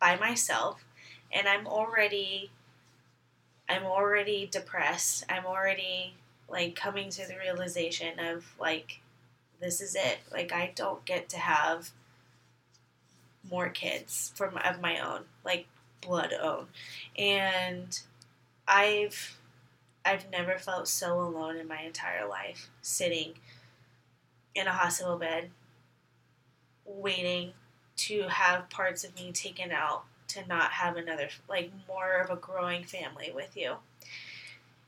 by myself, and I'm already, I'm already depressed. I'm already like coming to the realization of like, this is it. Like I don't get to have more kids from of my own, like blood own, and I've. I've never felt so alone in my entire life, sitting in a hospital bed waiting to have parts of me taken out to not have another like more of a growing family with you.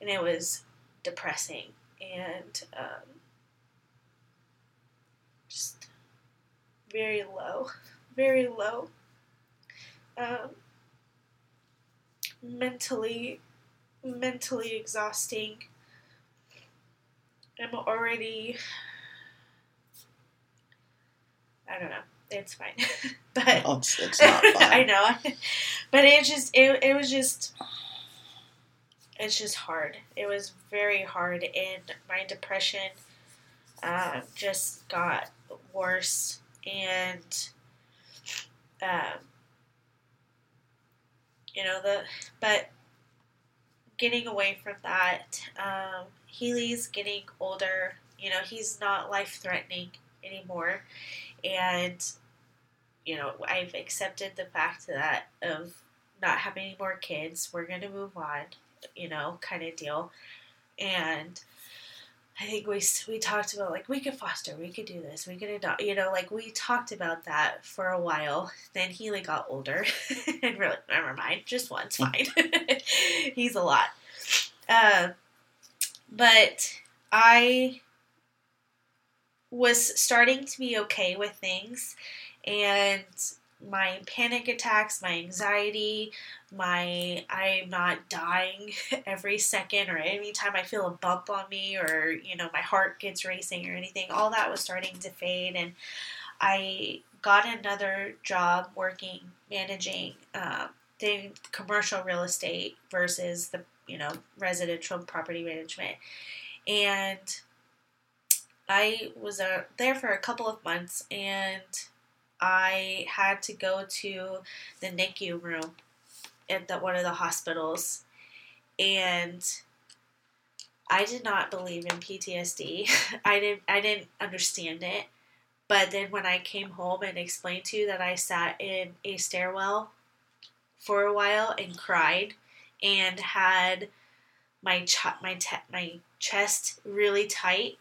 And it was depressing and um, just very low very low. Um, mentally mentally exhausting. I'm already I don't know. it's fine. but Oh, it's, it's not fun. I know. But it just it, it was just it's just hard. It was very hard and my depression um, just got worse and um, you know the but getting away from that um, Healy's getting older you know he's not life threatening anymore and you know I've accepted the fact that of not having any more kids we're going to move on you know kind of deal and I think we we talked about like we could foster, we could do this, we could adopt, you know, like we talked about that for a while. Then he like got older, and really, never mind, just one's fine. He's a lot, uh, but I was starting to be okay with things, and my panic attacks, my anxiety, my I'm not dying every second or anytime I feel a bump on me or you know my heart gets racing or anything, all that was starting to fade. And I got another job working managing um, the commercial real estate versus the you know residential property management. And I was uh, there for a couple of months and I had to go to the NICU room at the, one of the hospitals, and I did not believe in PTSD. I didn't. I didn't understand it. But then when I came home and explained to you that I sat in a stairwell for a while and cried and had my ch- my te- my chest really tight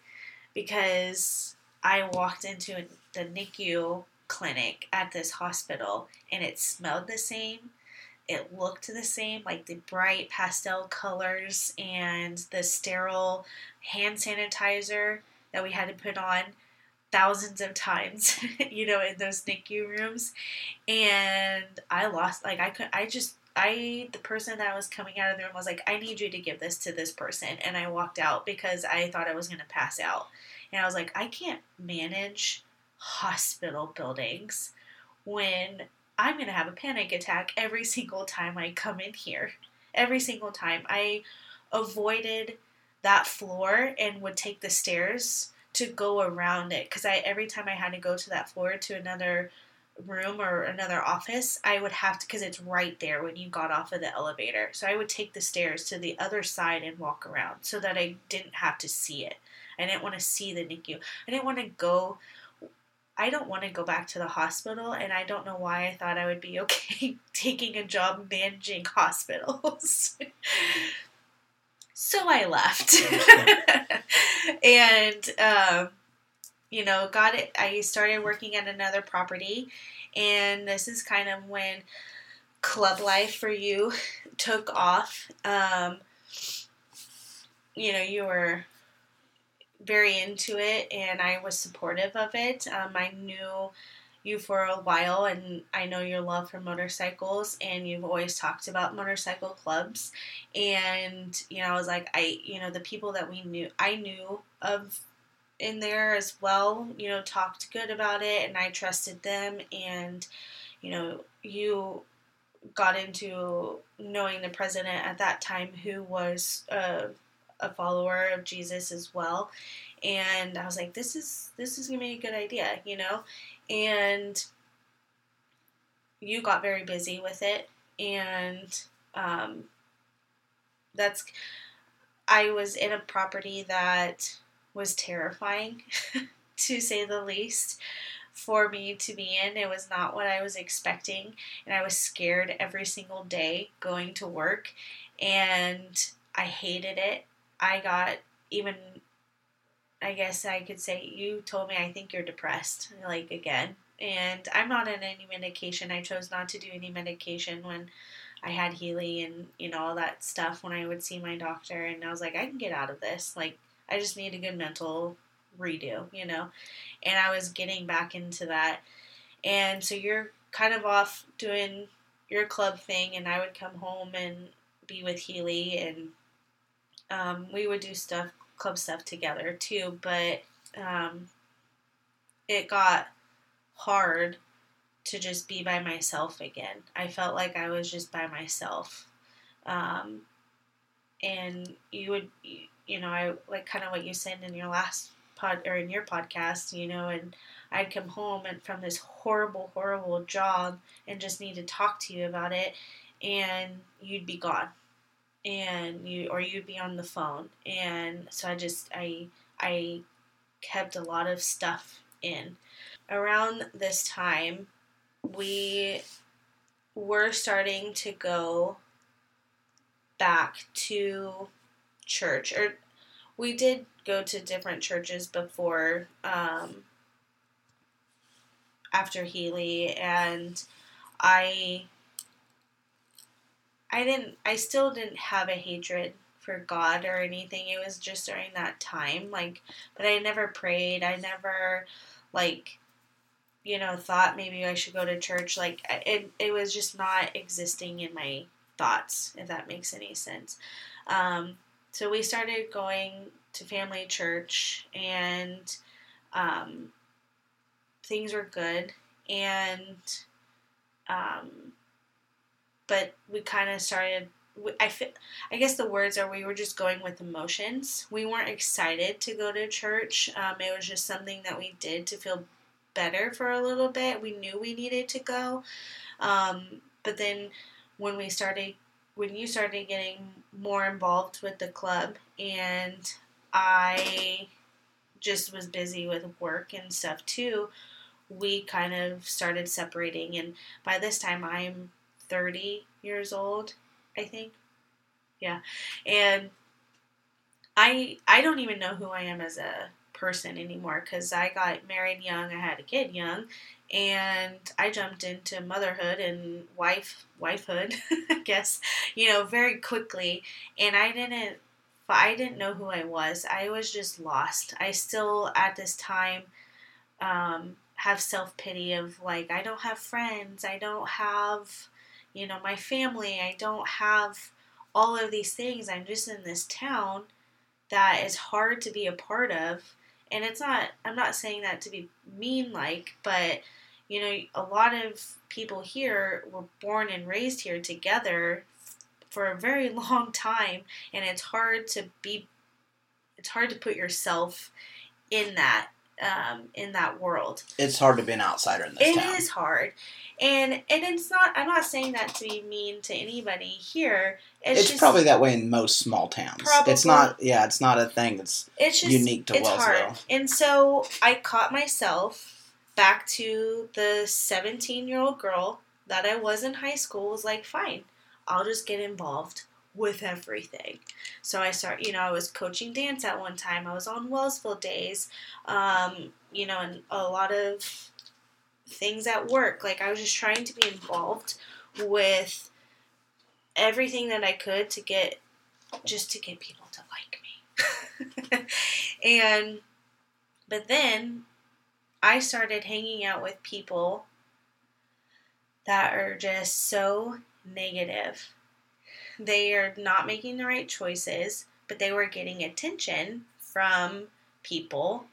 because I walked into the NICU clinic at this hospital and it smelled the same. It looked the same, like the bright pastel colors and the sterile hand sanitizer that we had to put on thousands of times, you know, in those NICU rooms. And I lost, like, I could, I just, I, the person that was coming out of the room was like, I need you to give this to this person. And I walked out because I thought I was going to pass out. And I was like, I can't manage hospital buildings when I'm going to have a panic attack every single time I come in here. Every single time. I avoided that floor and would take the stairs to go around it because I every time I had to go to that floor to another room or another office, I would have to because it's right there when you got off of the elevator. So I would take the stairs to the other side and walk around so that I didn't have to see it. I didn't want to see the NICU. I didn't want to go I don't want to go back to the hospital, and I don't know why I thought I would be okay taking a job managing hospitals. so I left. and, um, you know, got it. I started working at another property, and this is kind of when club life for you took off. Um, you know, you were very into it and I was supportive of it. Um, I knew you for a while and I know your love for motorcycles and you've always talked about motorcycle clubs and you know I was like I you know the people that we knew I knew of in there as well you know talked good about it and I trusted them and you know you got into knowing the president at that time who was uh, a follower of Jesus as well. And I was like, this is this is gonna be a good idea, you know? And you got very busy with it and um, that's I was in a property that was terrifying to say the least for me to be in. It was not what I was expecting, and I was scared every single day going to work, and I hated it. I got even I guess I could say you told me I think you're depressed like again and I'm not on any medication. I chose not to do any medication when I had Healy and you know all that stuff when I would see my doctor and I was like I can get out of this. Like I just need a good mental redo, you know. And I was getting back into that. And so you're kind of off doing your club thing and I would come home and be with Healy and um, we would do stuff, club stuff together too, but um, it got hard to just be by myself again. I felt like I was just by myself. Um, and you would, you know, I like kind of what you said in your last pod or in your podcast, you know, and I'd come home and from this horrible, horrible job and just need to talk to you about it, and you'd be gone, and you or you'd be on the phone, and so I just I I kept a lot of stuff in. Around this time, we were starting to go back to church or we did go to different churches before um, after Healy and I I didn't I still didn't have a hatred for God or anything. It was just during that time like but I never prayed. I never like you know thought maybe I should go to church like it it was just not existing in my thoughts if that makes any sense. Um, so we started going to family church and um, things were good and um, but we kind of started I feel, I guess the words are we were just going with emotions. We weren't excited to go to church. Um, it was just something that we did to feel better for a little bit. We knew we needed to go, um, but then when we started, when you started getting more involved with the club, and I just was busy with work and stuff too, we kind of started separating. And by this time, I'm 30 years old, I think. Yeah. And I I don't even know who I am as a person anymore because I got married young, I had a kid young, and I jumped into motherhood and wife wifehood, I guess, you know, very quickly. And I didn't I didn't know who I was. I was just lost. I still at this time um, have self pity of like I don't have friends. I don't have you know my family. I don't have all of these things. I'm just in this town that is hard to be a part of and it's not i'm not saying that to be mean like but you know a lot of people here were born and raised here together for a very long time and it's hard to be it's hard to put yourself in that um, in that world. It's hard to be an outsider in this It town. is hard, and and it's not. I'm not saying that to be mean to anybody here. It's, It's, just, probably that way in most small towns. Probably. It's not. Yeah, it's not a thing that's it's just unique to it's Wellsville. hard. And so I caught myself back to the 17 year old girl that I was in high school. Was like, fine, I'll just get involved with everything. So I start, you know, I was coaching dance at one time. I was on Wellsville days, um, you know, and a lot of things at work. Like I was just trying to be involved with everything that I could to get, just to get people to like me. and, but then I started hanging out with people that are just so negative. They are not making the right choices, but they were getting attention from people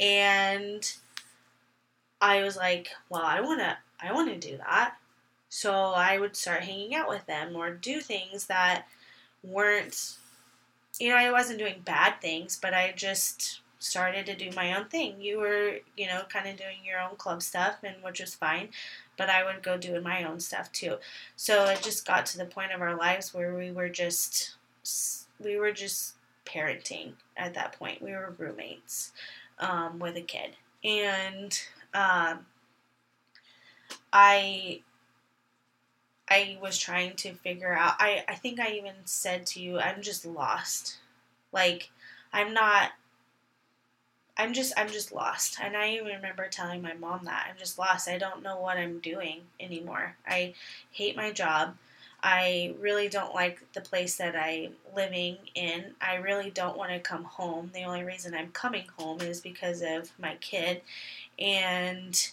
and I was like, well, I want to I want to do that. So I would start hanging out with them or do things that weren't you know, I wasn't doing bad things, but I just started to do my own thing. You were, you know, kind of doing your own club stuff and which was fine, but I would go doing my own stuff too. So it just got to the point of our lives where we were just we were just parenting at that point. We were roommates um, with a kid, and um, I I was trying to figure out. I I think I even said to you, I'm just lost. Like I'm not. I'm just I'm just lost. And I even remember telling my mom that I'm just lost. I don't know what I'm doing anymore. I hate my job. I really don't like the place that I'm living in. I really don't want to come home. The only reason I'm coming home is because of my kid. And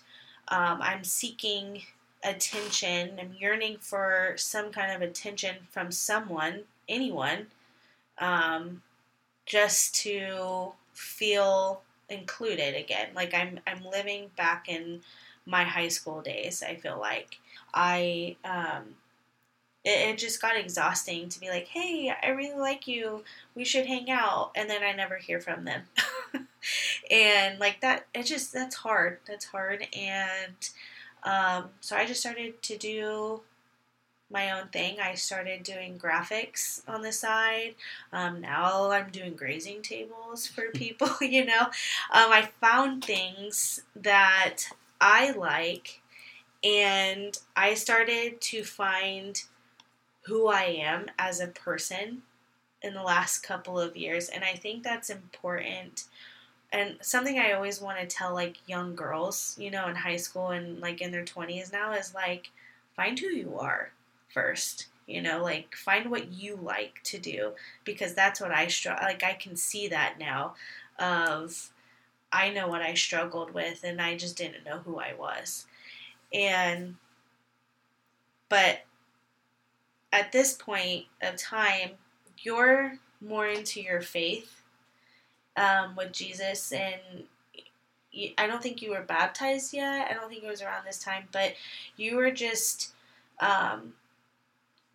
um, I'm seeking attention. I'm yearning for some kind of attention from someone, anyone, um, just to feel included again. Like I'm, I'm living back in my high school days. I feel like I um, it, it just got exhausting to be like, hey, I really like you. We should hang out, and then I never hear from them. and like that, it just that's hard. That's hard, and um, so I just started to do my own thing. I started doing graphics on the side. Um, now I'm doing grazing tables for people, you know. Um, I found things that I like, and I started to find who I am as a person in the last couple of years. And I think that's important. And something I always want to tell like young girls, you know, in high school and like in their 20s now is like, find who you are first. You know, like find what you like to do because that's what I struggle. Like I can see that now. Of I know what I struggled with, and I just didn't know who I was. And but at this point of time, you're more into your faith um, with Jesus, and I don't think you were baptized yet. I don't think it was around this time, but you were just. Um,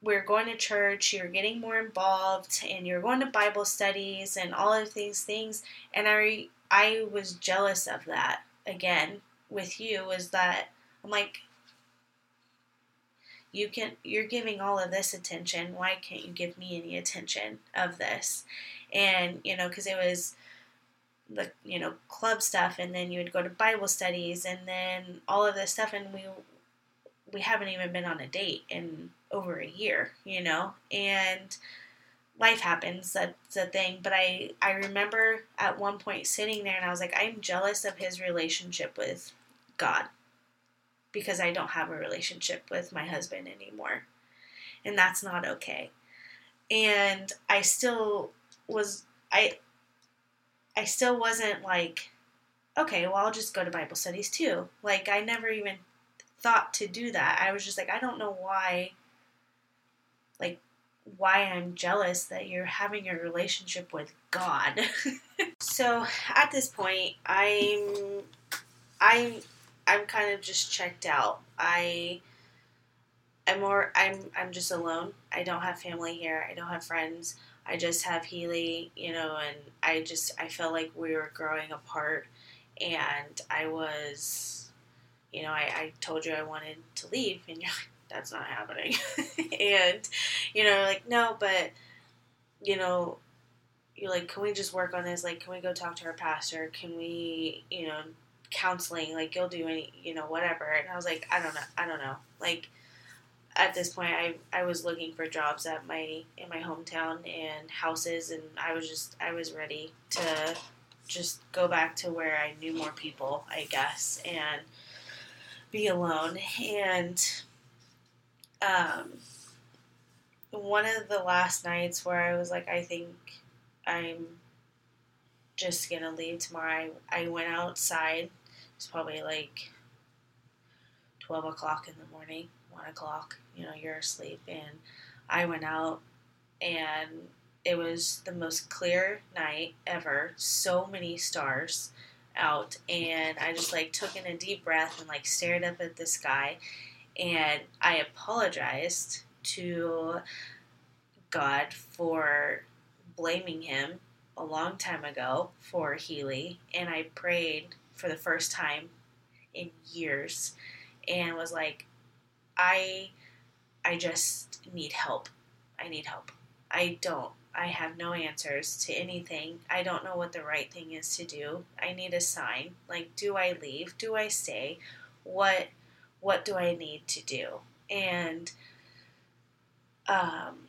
we are going to church, you're getting more involved, and you're going to Bible studies and all of these things. And I, I was jealous of that again with you. Was that I'm like, you can you're giving all of this attention why can't you give me any attention of this and you know because it was the you know club stuff and then you would go to bible studies and then all of this stuff and we we haven't even been on a date in over a year you know and life happens that's a thing but i i remember at one point sitting there and i was like i'm jealous of his relationship with god because I don't have a relationship with my husband anymore. And that's not okay. And I still was I I still wasn't like okay, well I'll just go to Bible studies too. Like I never even thought to do that. I was just like I don't know why like why I'm jealous that you're having a relationship with God. so at this point, I'm I'm I'm kind of just checked out. I I'm more I'm I'm just alone. I don't have family here. I don't have friends. I just have Healy, you know, and I just I felt like we were growing apart and I was you know, I, I told you I wanted to leave and you're like, that's not happening. and, you know, like, no, but you know, you're like, can we just work on this? Like, can we go talk to our pastor? Can we, you know, counseling, like you'll do any, you know, whatever. And I was like, I don't know, I don't know. Like at this point, I I was looking for jobs at my in my hometown and houses, and I was just I was ready to just go back to where I knew more people, I guess, and be alone. And um, one of the last nights where I was like, I think I'm just gonna leave tomorrow. I, I went outside it's probably like 12 o'clock in the morning, 1 o'clock, you know, you're asleep. And I went out and it was the most clear night ever. So many stars out. And I just like took in a deep breath and like stared up at the sky. And I apologized to God for blaming him a long time ago for Healy. And I prayed for the first time in years and was like I I just need help. I need help. I don't. I have no answers to anything. I don't know what the right thing is to do. I need a sign. Like do I leave? Do I stay? What what do I need to do? And um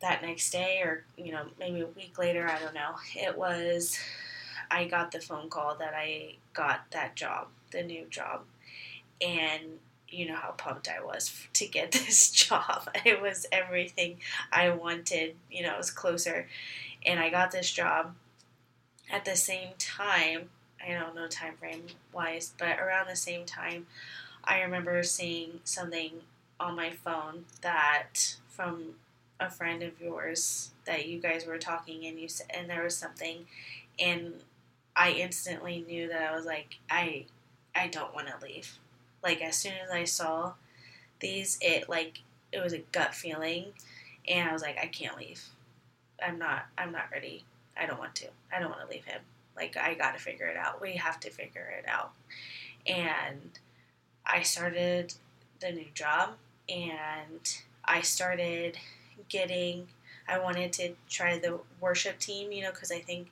that next day or you know maybe a week later, I don't know. It was I got the phone call that I got that job, the new job. And you know how pumped I was to get this job. It was everything I wanted. You know, it was closer. And I got this job at the same time. I don't know time frame wise, but around the same time, I remember seeing something on my phone that from a friend of yours that you guys were talking and you said, and there was something and I instantly knew that I was like, I, I don't want to leave. Like as soon as I saw these, it like it was a gut feeling, and I was like, I can't leave. I'm not. I'm not ready. I don't want to. I don't want to leave him. Like I got to figure it out. We have to figure it out. And I started the new job, and I started getting. I wanted to try the worship team, you know, because I think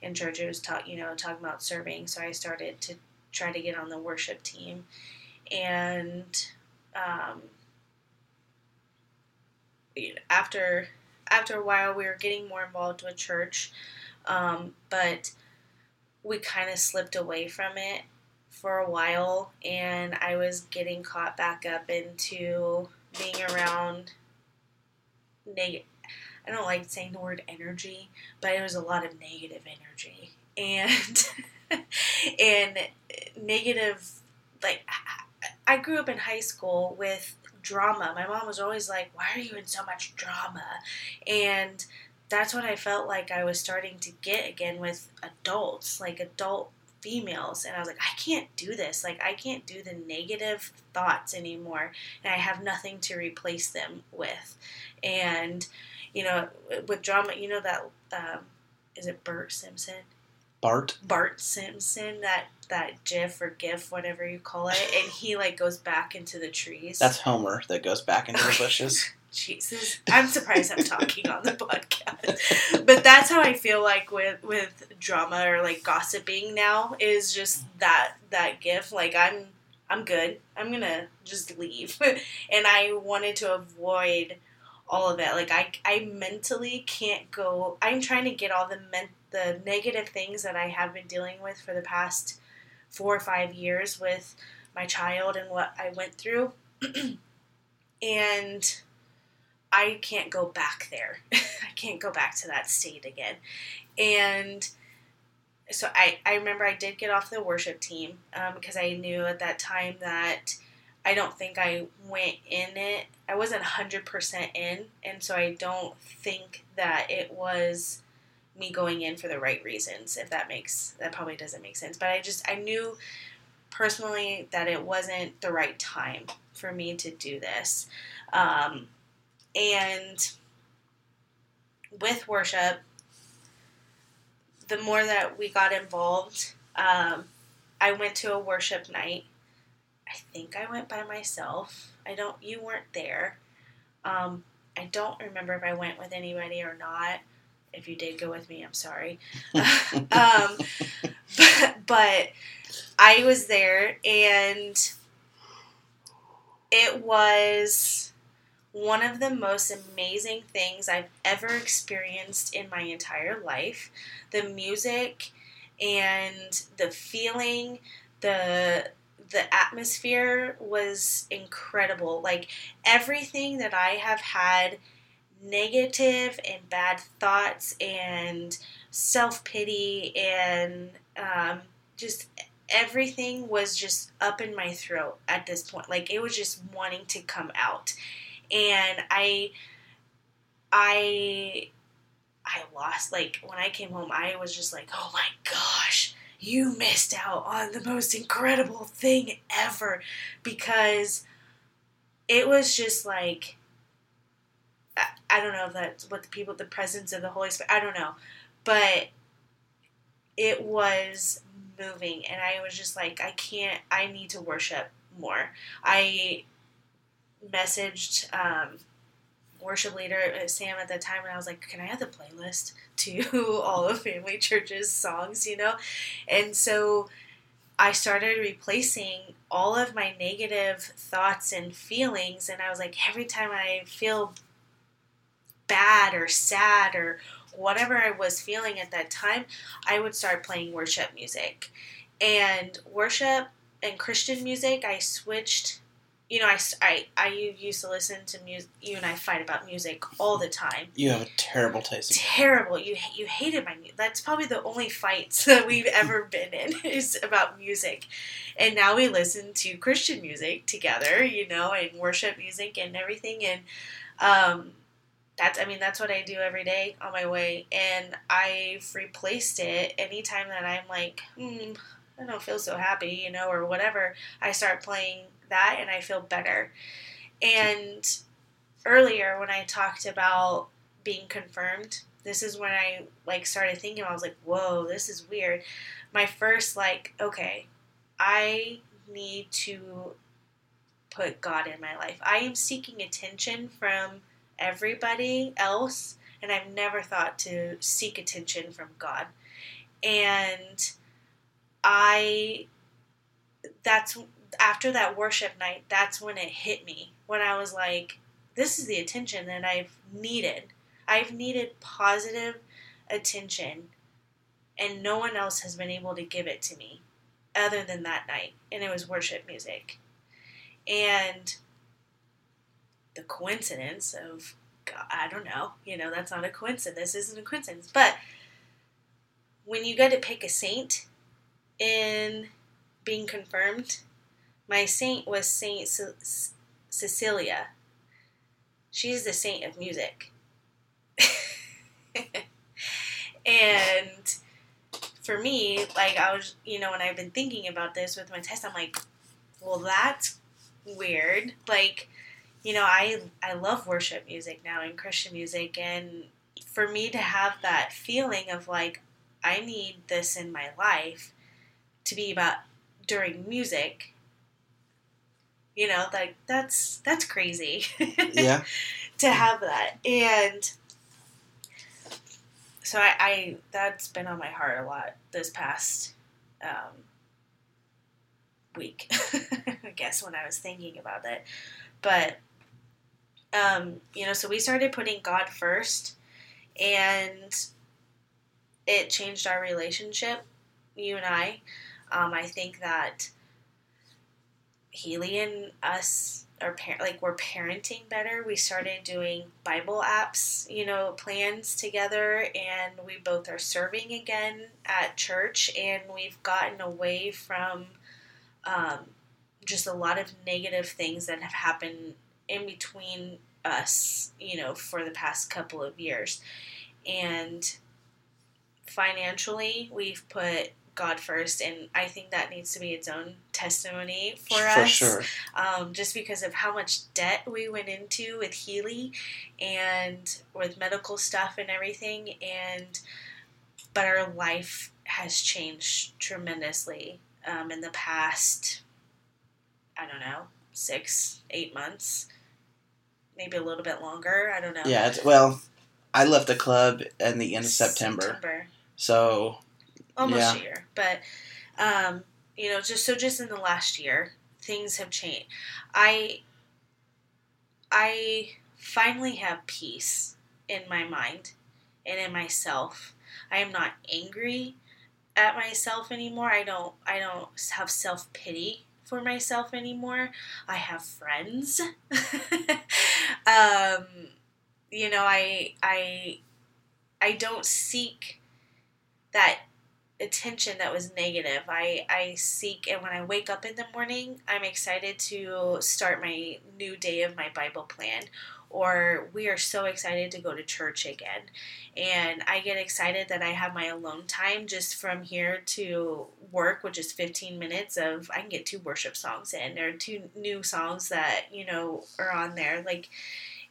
in church it was taught, you know, talking about serving. So I started to try to get on the worship team, and um, after after a while we were getting more involved with church, um, but we kind of slipped away from it for a while, and I was getting caught back up into being around negative. I don't like saying the word energy, but it was a lot of negative energy and and negative. Like I grew up in high school with drama. My mom was always like, "Why are you in so much drama?" And that's what I felt like I was starting to get again with adults, like adult females. And I was like I can't do this. Like I can't do the negative thoughts anymore. And I have nothing to replace them with. And you know with drama you know that um, is it Bert Simpson? Bart? Bart Simpson that that GIF or GIF whatever you call it and he like goes back into the trees that's Homer that goes back into the bushes Jesus, I'm surprised I'm talking on the podcast. But that's how I feel like with with drama or like gossiping now is just that that GIF. Like I'm I'm good. I'm gonna just leave, and I wanted to avoid all of it. Like I I mentally can't go. I'm trying to get all the men, the negative things that I have been dealing with for the past four or five years with my child and what I went through, and I can't go back there. I can't go back to that state again. And so I, I remember I did get off the worship team um, because I knew at that time that I don't think I went in it. I wasn't 100% in. And so I don't think that it was me going in for the right reasons, if that makes, that probably doesn't make sense. But I just, I knew personally that it wasn't the right time for me to do this. Um, and with worship, the more that we got involved, um, I went to a worship night. I think I went by myself. I don't. You weren't there. Um, I don't remember if I went with anybody or not. If you did go with me, I'm sorry. um, but, but I was there, and it was one of the most amazing things I've ever experienced in my entire life. The music and the feeling, the the atmosphere was incredible. Like everything that I have had negative and bad thoughts and self pity and um, just everything was just up in my throat at this point. Like it was just wanting to come out and I I I lost like when I came home I was just like, "Oh my gosh, you missed out on the most incredible thing ever because it was just like I, don't know if that's what the people the presence of the Holy Spirit I don't know, but it was moving and I was just like I can't I need to worship more. I messaged um, worship leader uh, Sam at the time, and I was like, "Can I have the playlist to all of Family Church's songs?" You know, and so I started replacing all of my negative thoughts and feelings, and I was like, every time I feel bad or sad or whatever I was feeling at that time, I would start playing worship music. And worship and Christian music, I switched you know, I, I, I used to listen to music. You and I fight about music all the time. You have a terrible taste. Terrible. You you hated my music. That's probably the only fights that we've ever been in is about music. And now we listen to Christian music together, you know, and worship music and everything. And um, that's I mean that's what I do every day on my way. And I've replaced it anytime that I'm like, hmm, I don't feel so happy, you know, or whatever, I start playing that and I feel better. And earlier when I talked about being confirmed, this is when I like started thinking I was like, "Whoa, this is weird." My first like, okay, I need to put God in my life. I am seeking attention from everybody else, and I've never thought to seek attention from God. And I, that's after that worship night, that's when it hit me. When I was like, this is the attention that I've needed. I've needed positive attention, and no one else has been able to give it to me other than that night. And it was worship music. And the coincidence of, I don't know, you know, that's not a coincidence. This isn't a coincidence. But when you get to pick a saint in being confirmed, my saint was Saint C- Cecilia. She's the saint of music. and for me, like I was, you know, when I've been thinking about this with my test, I'm like, well, that's weird. Like, you know, I I love worship music now and Christian music, and for me to have that feeling of like, I need this in my life to be about during music. You know, like that's that's crazy. Yeah. to have that and so I, I that's been on my heart a lot this past um, week i guess when i was thinking about it but um, you know so we started putting god first and it changed our relationship you and i um, i think that healy and us our par- like we're parenting better. We started doing Bible apps, you know, plans together, and we both are serving again at church, and we've gotten away from um, just a lot of negative things that have happened in between us, you know, for the past couple of years, and financially, we've put God first, and I think that needs to be its own testimony for, For us. sure. Um, just because of how much debt we went into with Healy and with medical stuff and everything, and but our life has changed tremendously um, in the past. I don't know, six, eight months, maybe a little bit longer. I don't know. Yeah. It's, well, I left the club in the end of September, September. so almost Yeah. a year. But um, you know, just so just in the last year, things have changed. I I finally have peace in my mind and in myself. I am not angry at myself anymore. I don't I don't have self pity for myself anymore. I have friends. um, you know, I I I don't seek that attention that was negative. I, I seek, and when I wake up in the morning, I'm excited to start my new day of my Bible plan. Or we are so excited to go to church again. And I get excited that I have my alone time just from here to work, which is 15 minutes of, I can get two worship songs in. Are two new songs that, you know, are on there. Like,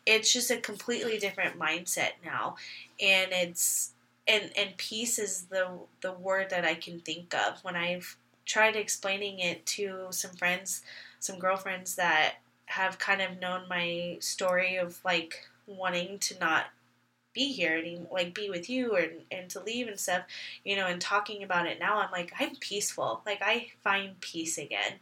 it's just a completely different mindset now. And it's, and and peace is the the word that I can think of when I've tried explaining it to some friends, some girlfriends that have kind of known my story of like wanting to not be here anymore, like be with you and, and to leave and stuff, you know, and talking about it now, I'm like, I'm peaceful. Like, I find peace again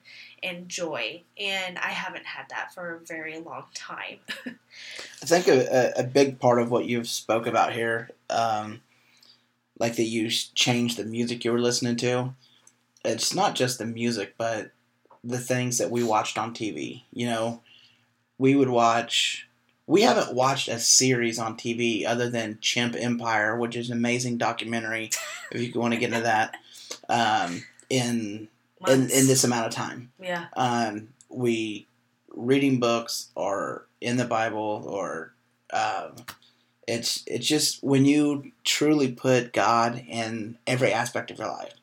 and joy. And I haven't had that for a very long time. I think a, a, big part of what you've spoke about here, um, like that you changed the music you were listening to. It's not just the music, but the things that we watched on TV. You know, we would watch. We haven't watched a series on TV other than Chimp Empire, which is an amazing documentary. if you want to get into that, um, in in in this amount of time yeah. um, we reading books or in the Bible or um, it's it's just when you truly put God in every aspect of your life.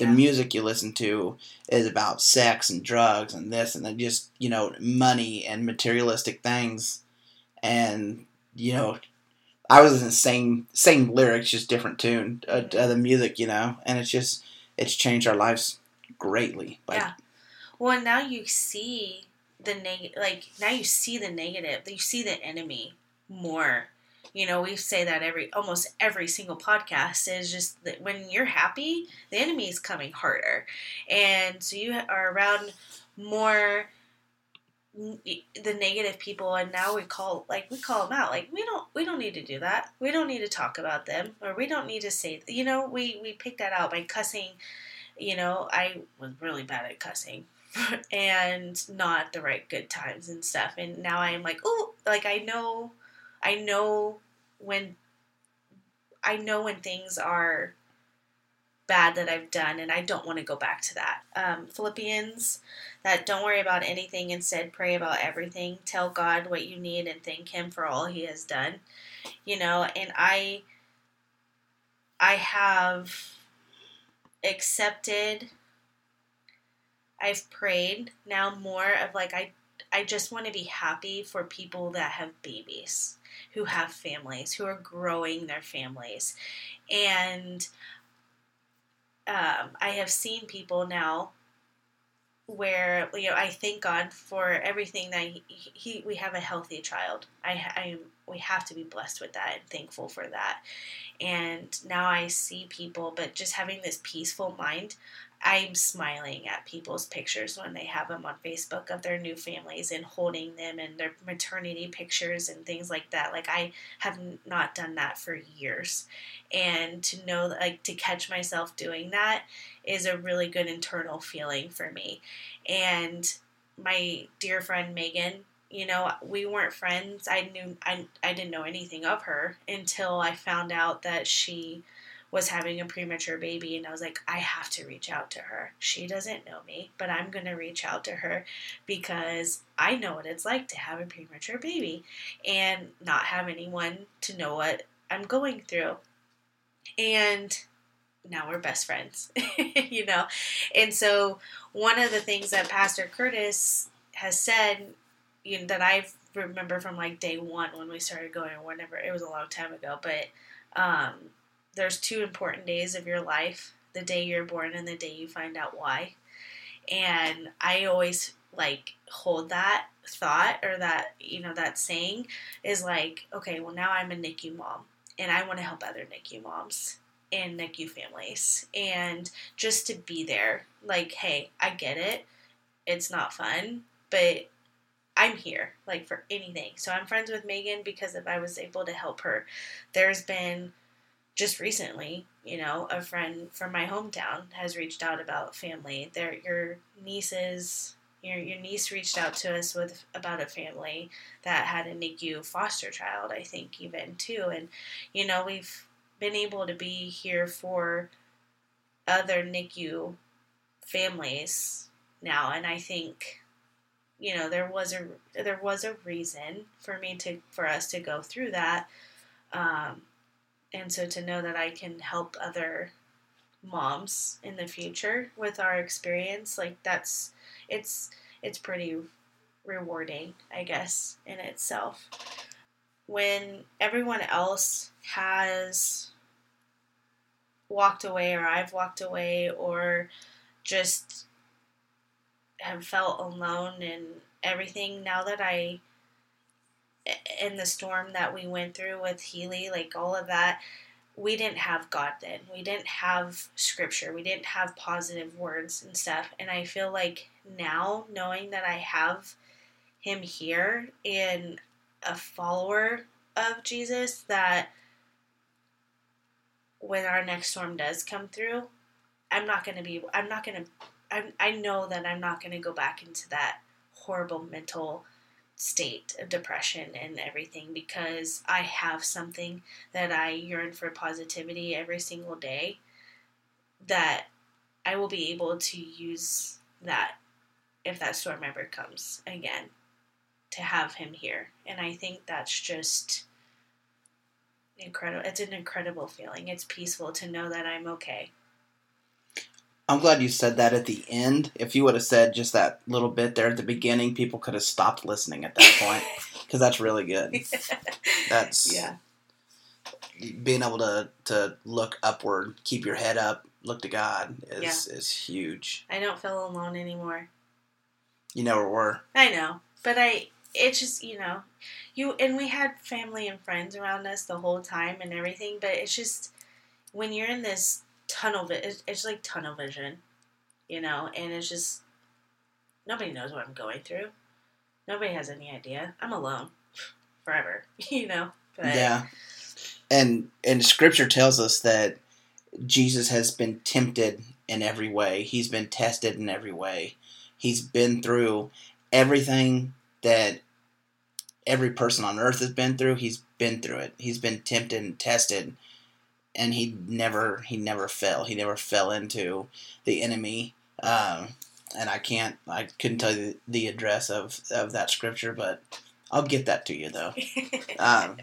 The Yeah. music you listen to is about sex and drugs and this and then just you know money and materialistic things, and you know. I was in the same same lyrics, just different tune, uh, uh, the music, you know, and it's just it's changed our lives greatly. Like, yeah. Well, now you see the neg like now you see the negative. You see the enemy more. You know, we say that every almost every single podcast is just that when you're happy, the enemy is coming harder, and so you are around more the negative people and now we call like we call them out. Like we don't we don't need to do that. We don't need to talk about them or we don't need to say you know we we pick that out by cussing. You know i was really bad at cussing and not the right good times and stuff. And now i'm like oh like i know i know when i know when things are bad that i've done and i don't want to go back to that. Um, philippians that don't worry about anything instead pray about everything. Tell god what you need and thank him for all he has done you know and i i have accepted i've prayed now more of like i i just want to be happy for people that have babies who have families who are growing their families and um, i have seen people now where you know I thank God for everything that he, he we have a healthy child. I I we have to be blessed with that and thankful for that. And now I see people, but just having this peaceful mind, I'm smiling at people's pictures when they have them on Facebook of their new families and holding them and their maternity pictures and things like that. Like I have not done that for years, and to know like to catch myself doing that is a really good internal feeling for me. And my dear friend Megan, you know, we weren't friends. I knew I I didn't know anything of her until I found out that she was having a premature baby and I was like I have to reach out to her. She doesn't know me, but I'm going to reach out to her because I know what it's like to have a premature baby and not have anyone to know what I'm going through. And now we're best friends, you know? And so, one of the things that Pastor Curtis has said, you know, that I remember from like day one when we started going, or whenever it was a long time ago, but um, there's two important days of your life the day you're born and the day you find out why. And I always like hold that thought or that, you know, that saying is like, okay, well, now I'm a NICU mom and I want to help other NICU moms and NICU families and just to be there. Like, hey, I get it. It's not fun, but I'm here, like for anything. So I'm friends with Megan because if I was able to help her, there's been just recently, you know, a friend from my hometown has reached out about family. Their your nieces, your your niece reached out to us with about a family that had a NICU foster child, I think even too, and you know we've been able to be here for other NICU families now, and I think you know there was a there was a reason for me to for us to go through that, um, and so to know that I can help other moms in the future with our experience, like that's it's it's pretty rewarding, I guess, in itself. When everyone else has walked away, or I've walked away, or just have felt alone and everything, now that I, in the storm that we went through with Healy, like all of that, we didn't have God then. We didn't have scripture. We didn't have positive words and stuff. And I feel like now, knowing that I have Him here and a follower of Jesus, that when our next storm does come through, I'm not going to be, I'm not going to, I I know that I'm not going to go back into that horrible mental state of depression and everything because I have something that I yearn for positivity every single day that I will be able to use that if that storm ever comes again to have him here. And I think that's just incredible it's an incredible feeling. It's peaceful to know that I'm okay I'm glad you said that at the end. If you would have said just that little bit there at the beginning, people could have stopped listening at that point because that's really good. That's yeah. being able to to look upward, keep your head up, look to God is is huge. I don't feel alone anymore. You never were. I know, but I it's just you know, you and we had family and friends around us the whole time and everything, but it's just when you're in this tunnel, vi- it's, it's like tunnel vision, you know, and it's just nobody knows what I'm going through. Nobody has any idea. I'm alone forever, you know. But Yeah. And and scripture tells us that Jesus has been tempted in every way. He's been tested in every way. He's been through everything that every person on earth has been through. He's been through it. He's been tempted and tested and he never he never fell. He never fell into the enemy. Um, and I can't I couldn't tell you the address of, of that scripture, but I'll get that to you though um,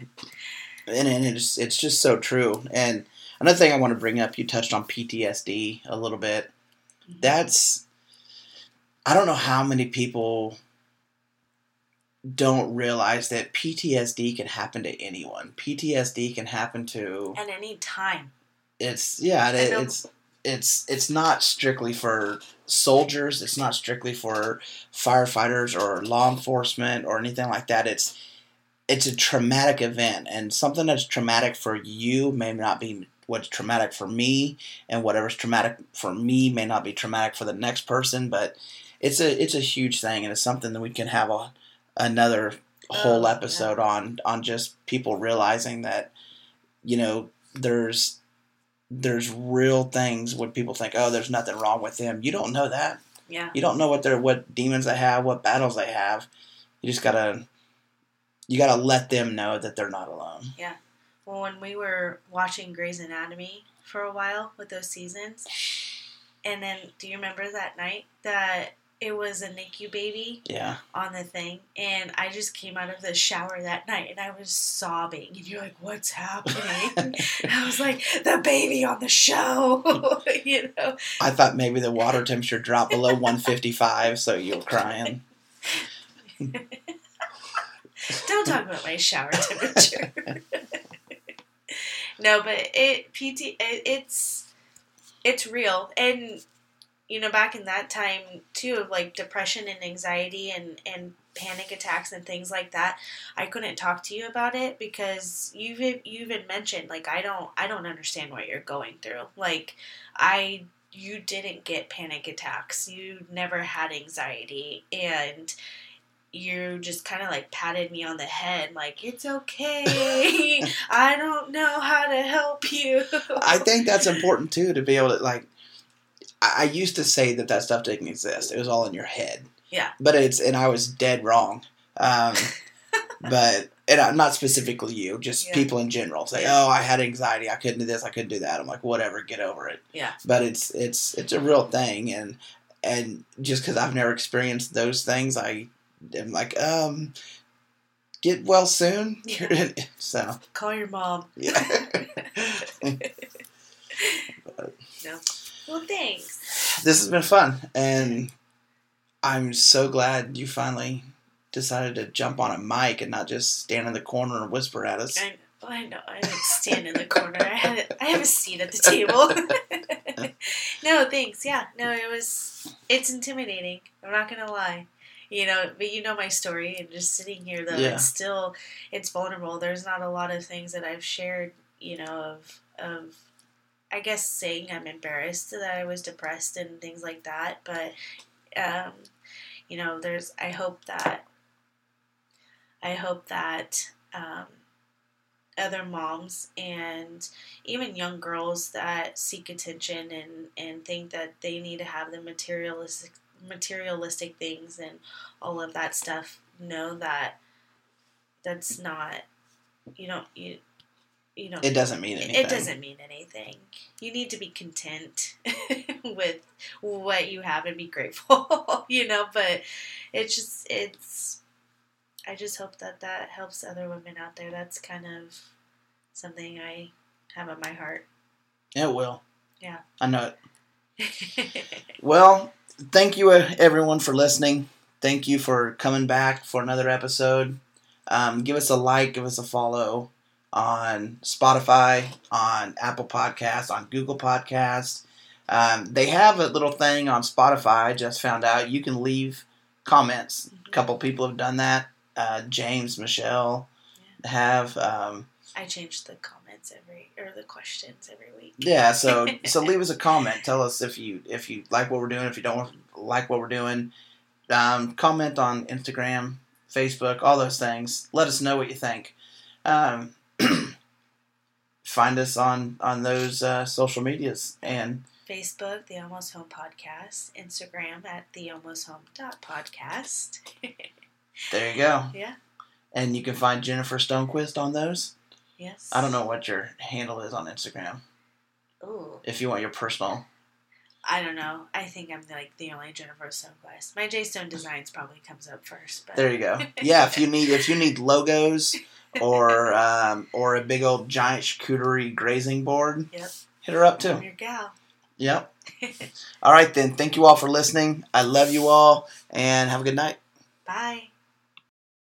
and, and it's it's just so true. And another thing I want to bring up, you touched on PTSD a little bit. That's I don't know how many people don't realize that PTSD can happen to anyone. PTSD can happen to at any time. it's yeah it, it's it's it's not strictly for soldiers it's not strictly for firefighters or law enforcement or anything like that it's it's a traumatic event and something that's traumatic for you may not be what's traumatic for me and whatever's traumatic for me may not be traumatic for the next person but it's a it's a huge thing and it's something that we can have a, another whole Oh, episode on on just people realizing that you know there's there's real things when people think oh there's nothing wrong with them. You don't know that. Yeah. you don't know what they're what demons they have what battles they have. You just gotta you gotta let them know that they're not alone. Yeah. Well, when we were watching Grey's Anatomy for a while with those seasons, and then do you remember that night that it was a NICU baby yeah on the thing, and I just came out of the shower that night and I was sobbing, and you're like, "What's happening?" I was like, "The baby on the show," you know. i thought maybe the water temperature dropped below 155 so you were crying Don't talk about my shower temperature. no, but it PT it, it's it's real, and you know back in that time too of like depression and anxiety and and panic attacks and things like that. I couldn't talk to you about it because you've you even mentioned like I don't I don't understand what you're going through. Like I you didn't get panic attacks. You never had anxiety and you just kind of like patted me on the head like it's okay. I don't know how to help you. i think that's important too to be able to like I, I used to say that that stuff didn't exist it was all in your head Yeah. but it's and i was dead wrong um, but and I'm not specifically you, just Yeah. people in general say, Yeah. "Oh, I had anxiety. I couldn't do this. I couldn't do that." I'm like, "Whatever, get over it." Yeah. But it's it's it's a real thing, and and just because I've never experienced those things, I am like, um, get well soon. Yeah. so Call your mom. yeah, Well, thanks. this has been fun, and I'm so glad you finally decided to jump on a mic and not just stand in the corner and whisper at us. I, I know. I didn't stand in the corner. I had I have a seat at the table. no, thanks. Yeah, no, it was. It's intimidating. I'm not gonna lie. You know, but you know my story, and just sitting here though, Yeah. it's still it's vulnerable. There's not a lot of things that I've shared. You know, of of I guess saying I'm embarrassed that I was depressed and things like that. But um, you know, there's. I hope that. I hope that. Um, other moms and even young girls that seek attention and, and think that they need to have the materialistic materialistic things and all of that stuff know that that's not you don't you you know It doesn't mean anything. it doesn't mean anything. You need to be content with what you have and be grateful, you know. But it's just it's. I just hope that that helps other women out there. That's kind of something I have on my heart. It will. Yeah. I know it. Well, thank you uh, everyone for listening. Thank you for coming back for another episode. Um, give us a like, give us a follow on Spotify, on Apple Podcasts, on Google Podcasts. Um, they have a little thing on Spotify. I just found out you can leave comments. A couple people have done that. Uh, James, Michelle have. Um, I change the comments every or the questions every week. yeah, so so leave us a comment. Tell us if you if you like what we're doing. If you don't like what we're doing, um, comment on Instagram, Facebook, all those things. Let us know what you think. Um, find us on on those uh, social medias and Facebook, the Almost Home Podcast. Instagram at the Almost Home dot podcast. there you go. yeah. And you can find Jennifer Stonequist on those. Yes. I don't know what your handle is on Instagram. Ooh. If you want your personal, I don't know. I think I'm like the only Jennifer Stonequist. My J Stone Designs probably comes up first, but there you go. Yeah, if you need if you need logos or um, or a big old giant charcuterie grazing board, Yep. hit her up too. I'm your gal. Yep. All right then. Thank you all for listening. I love you all, and have a good night. Bye.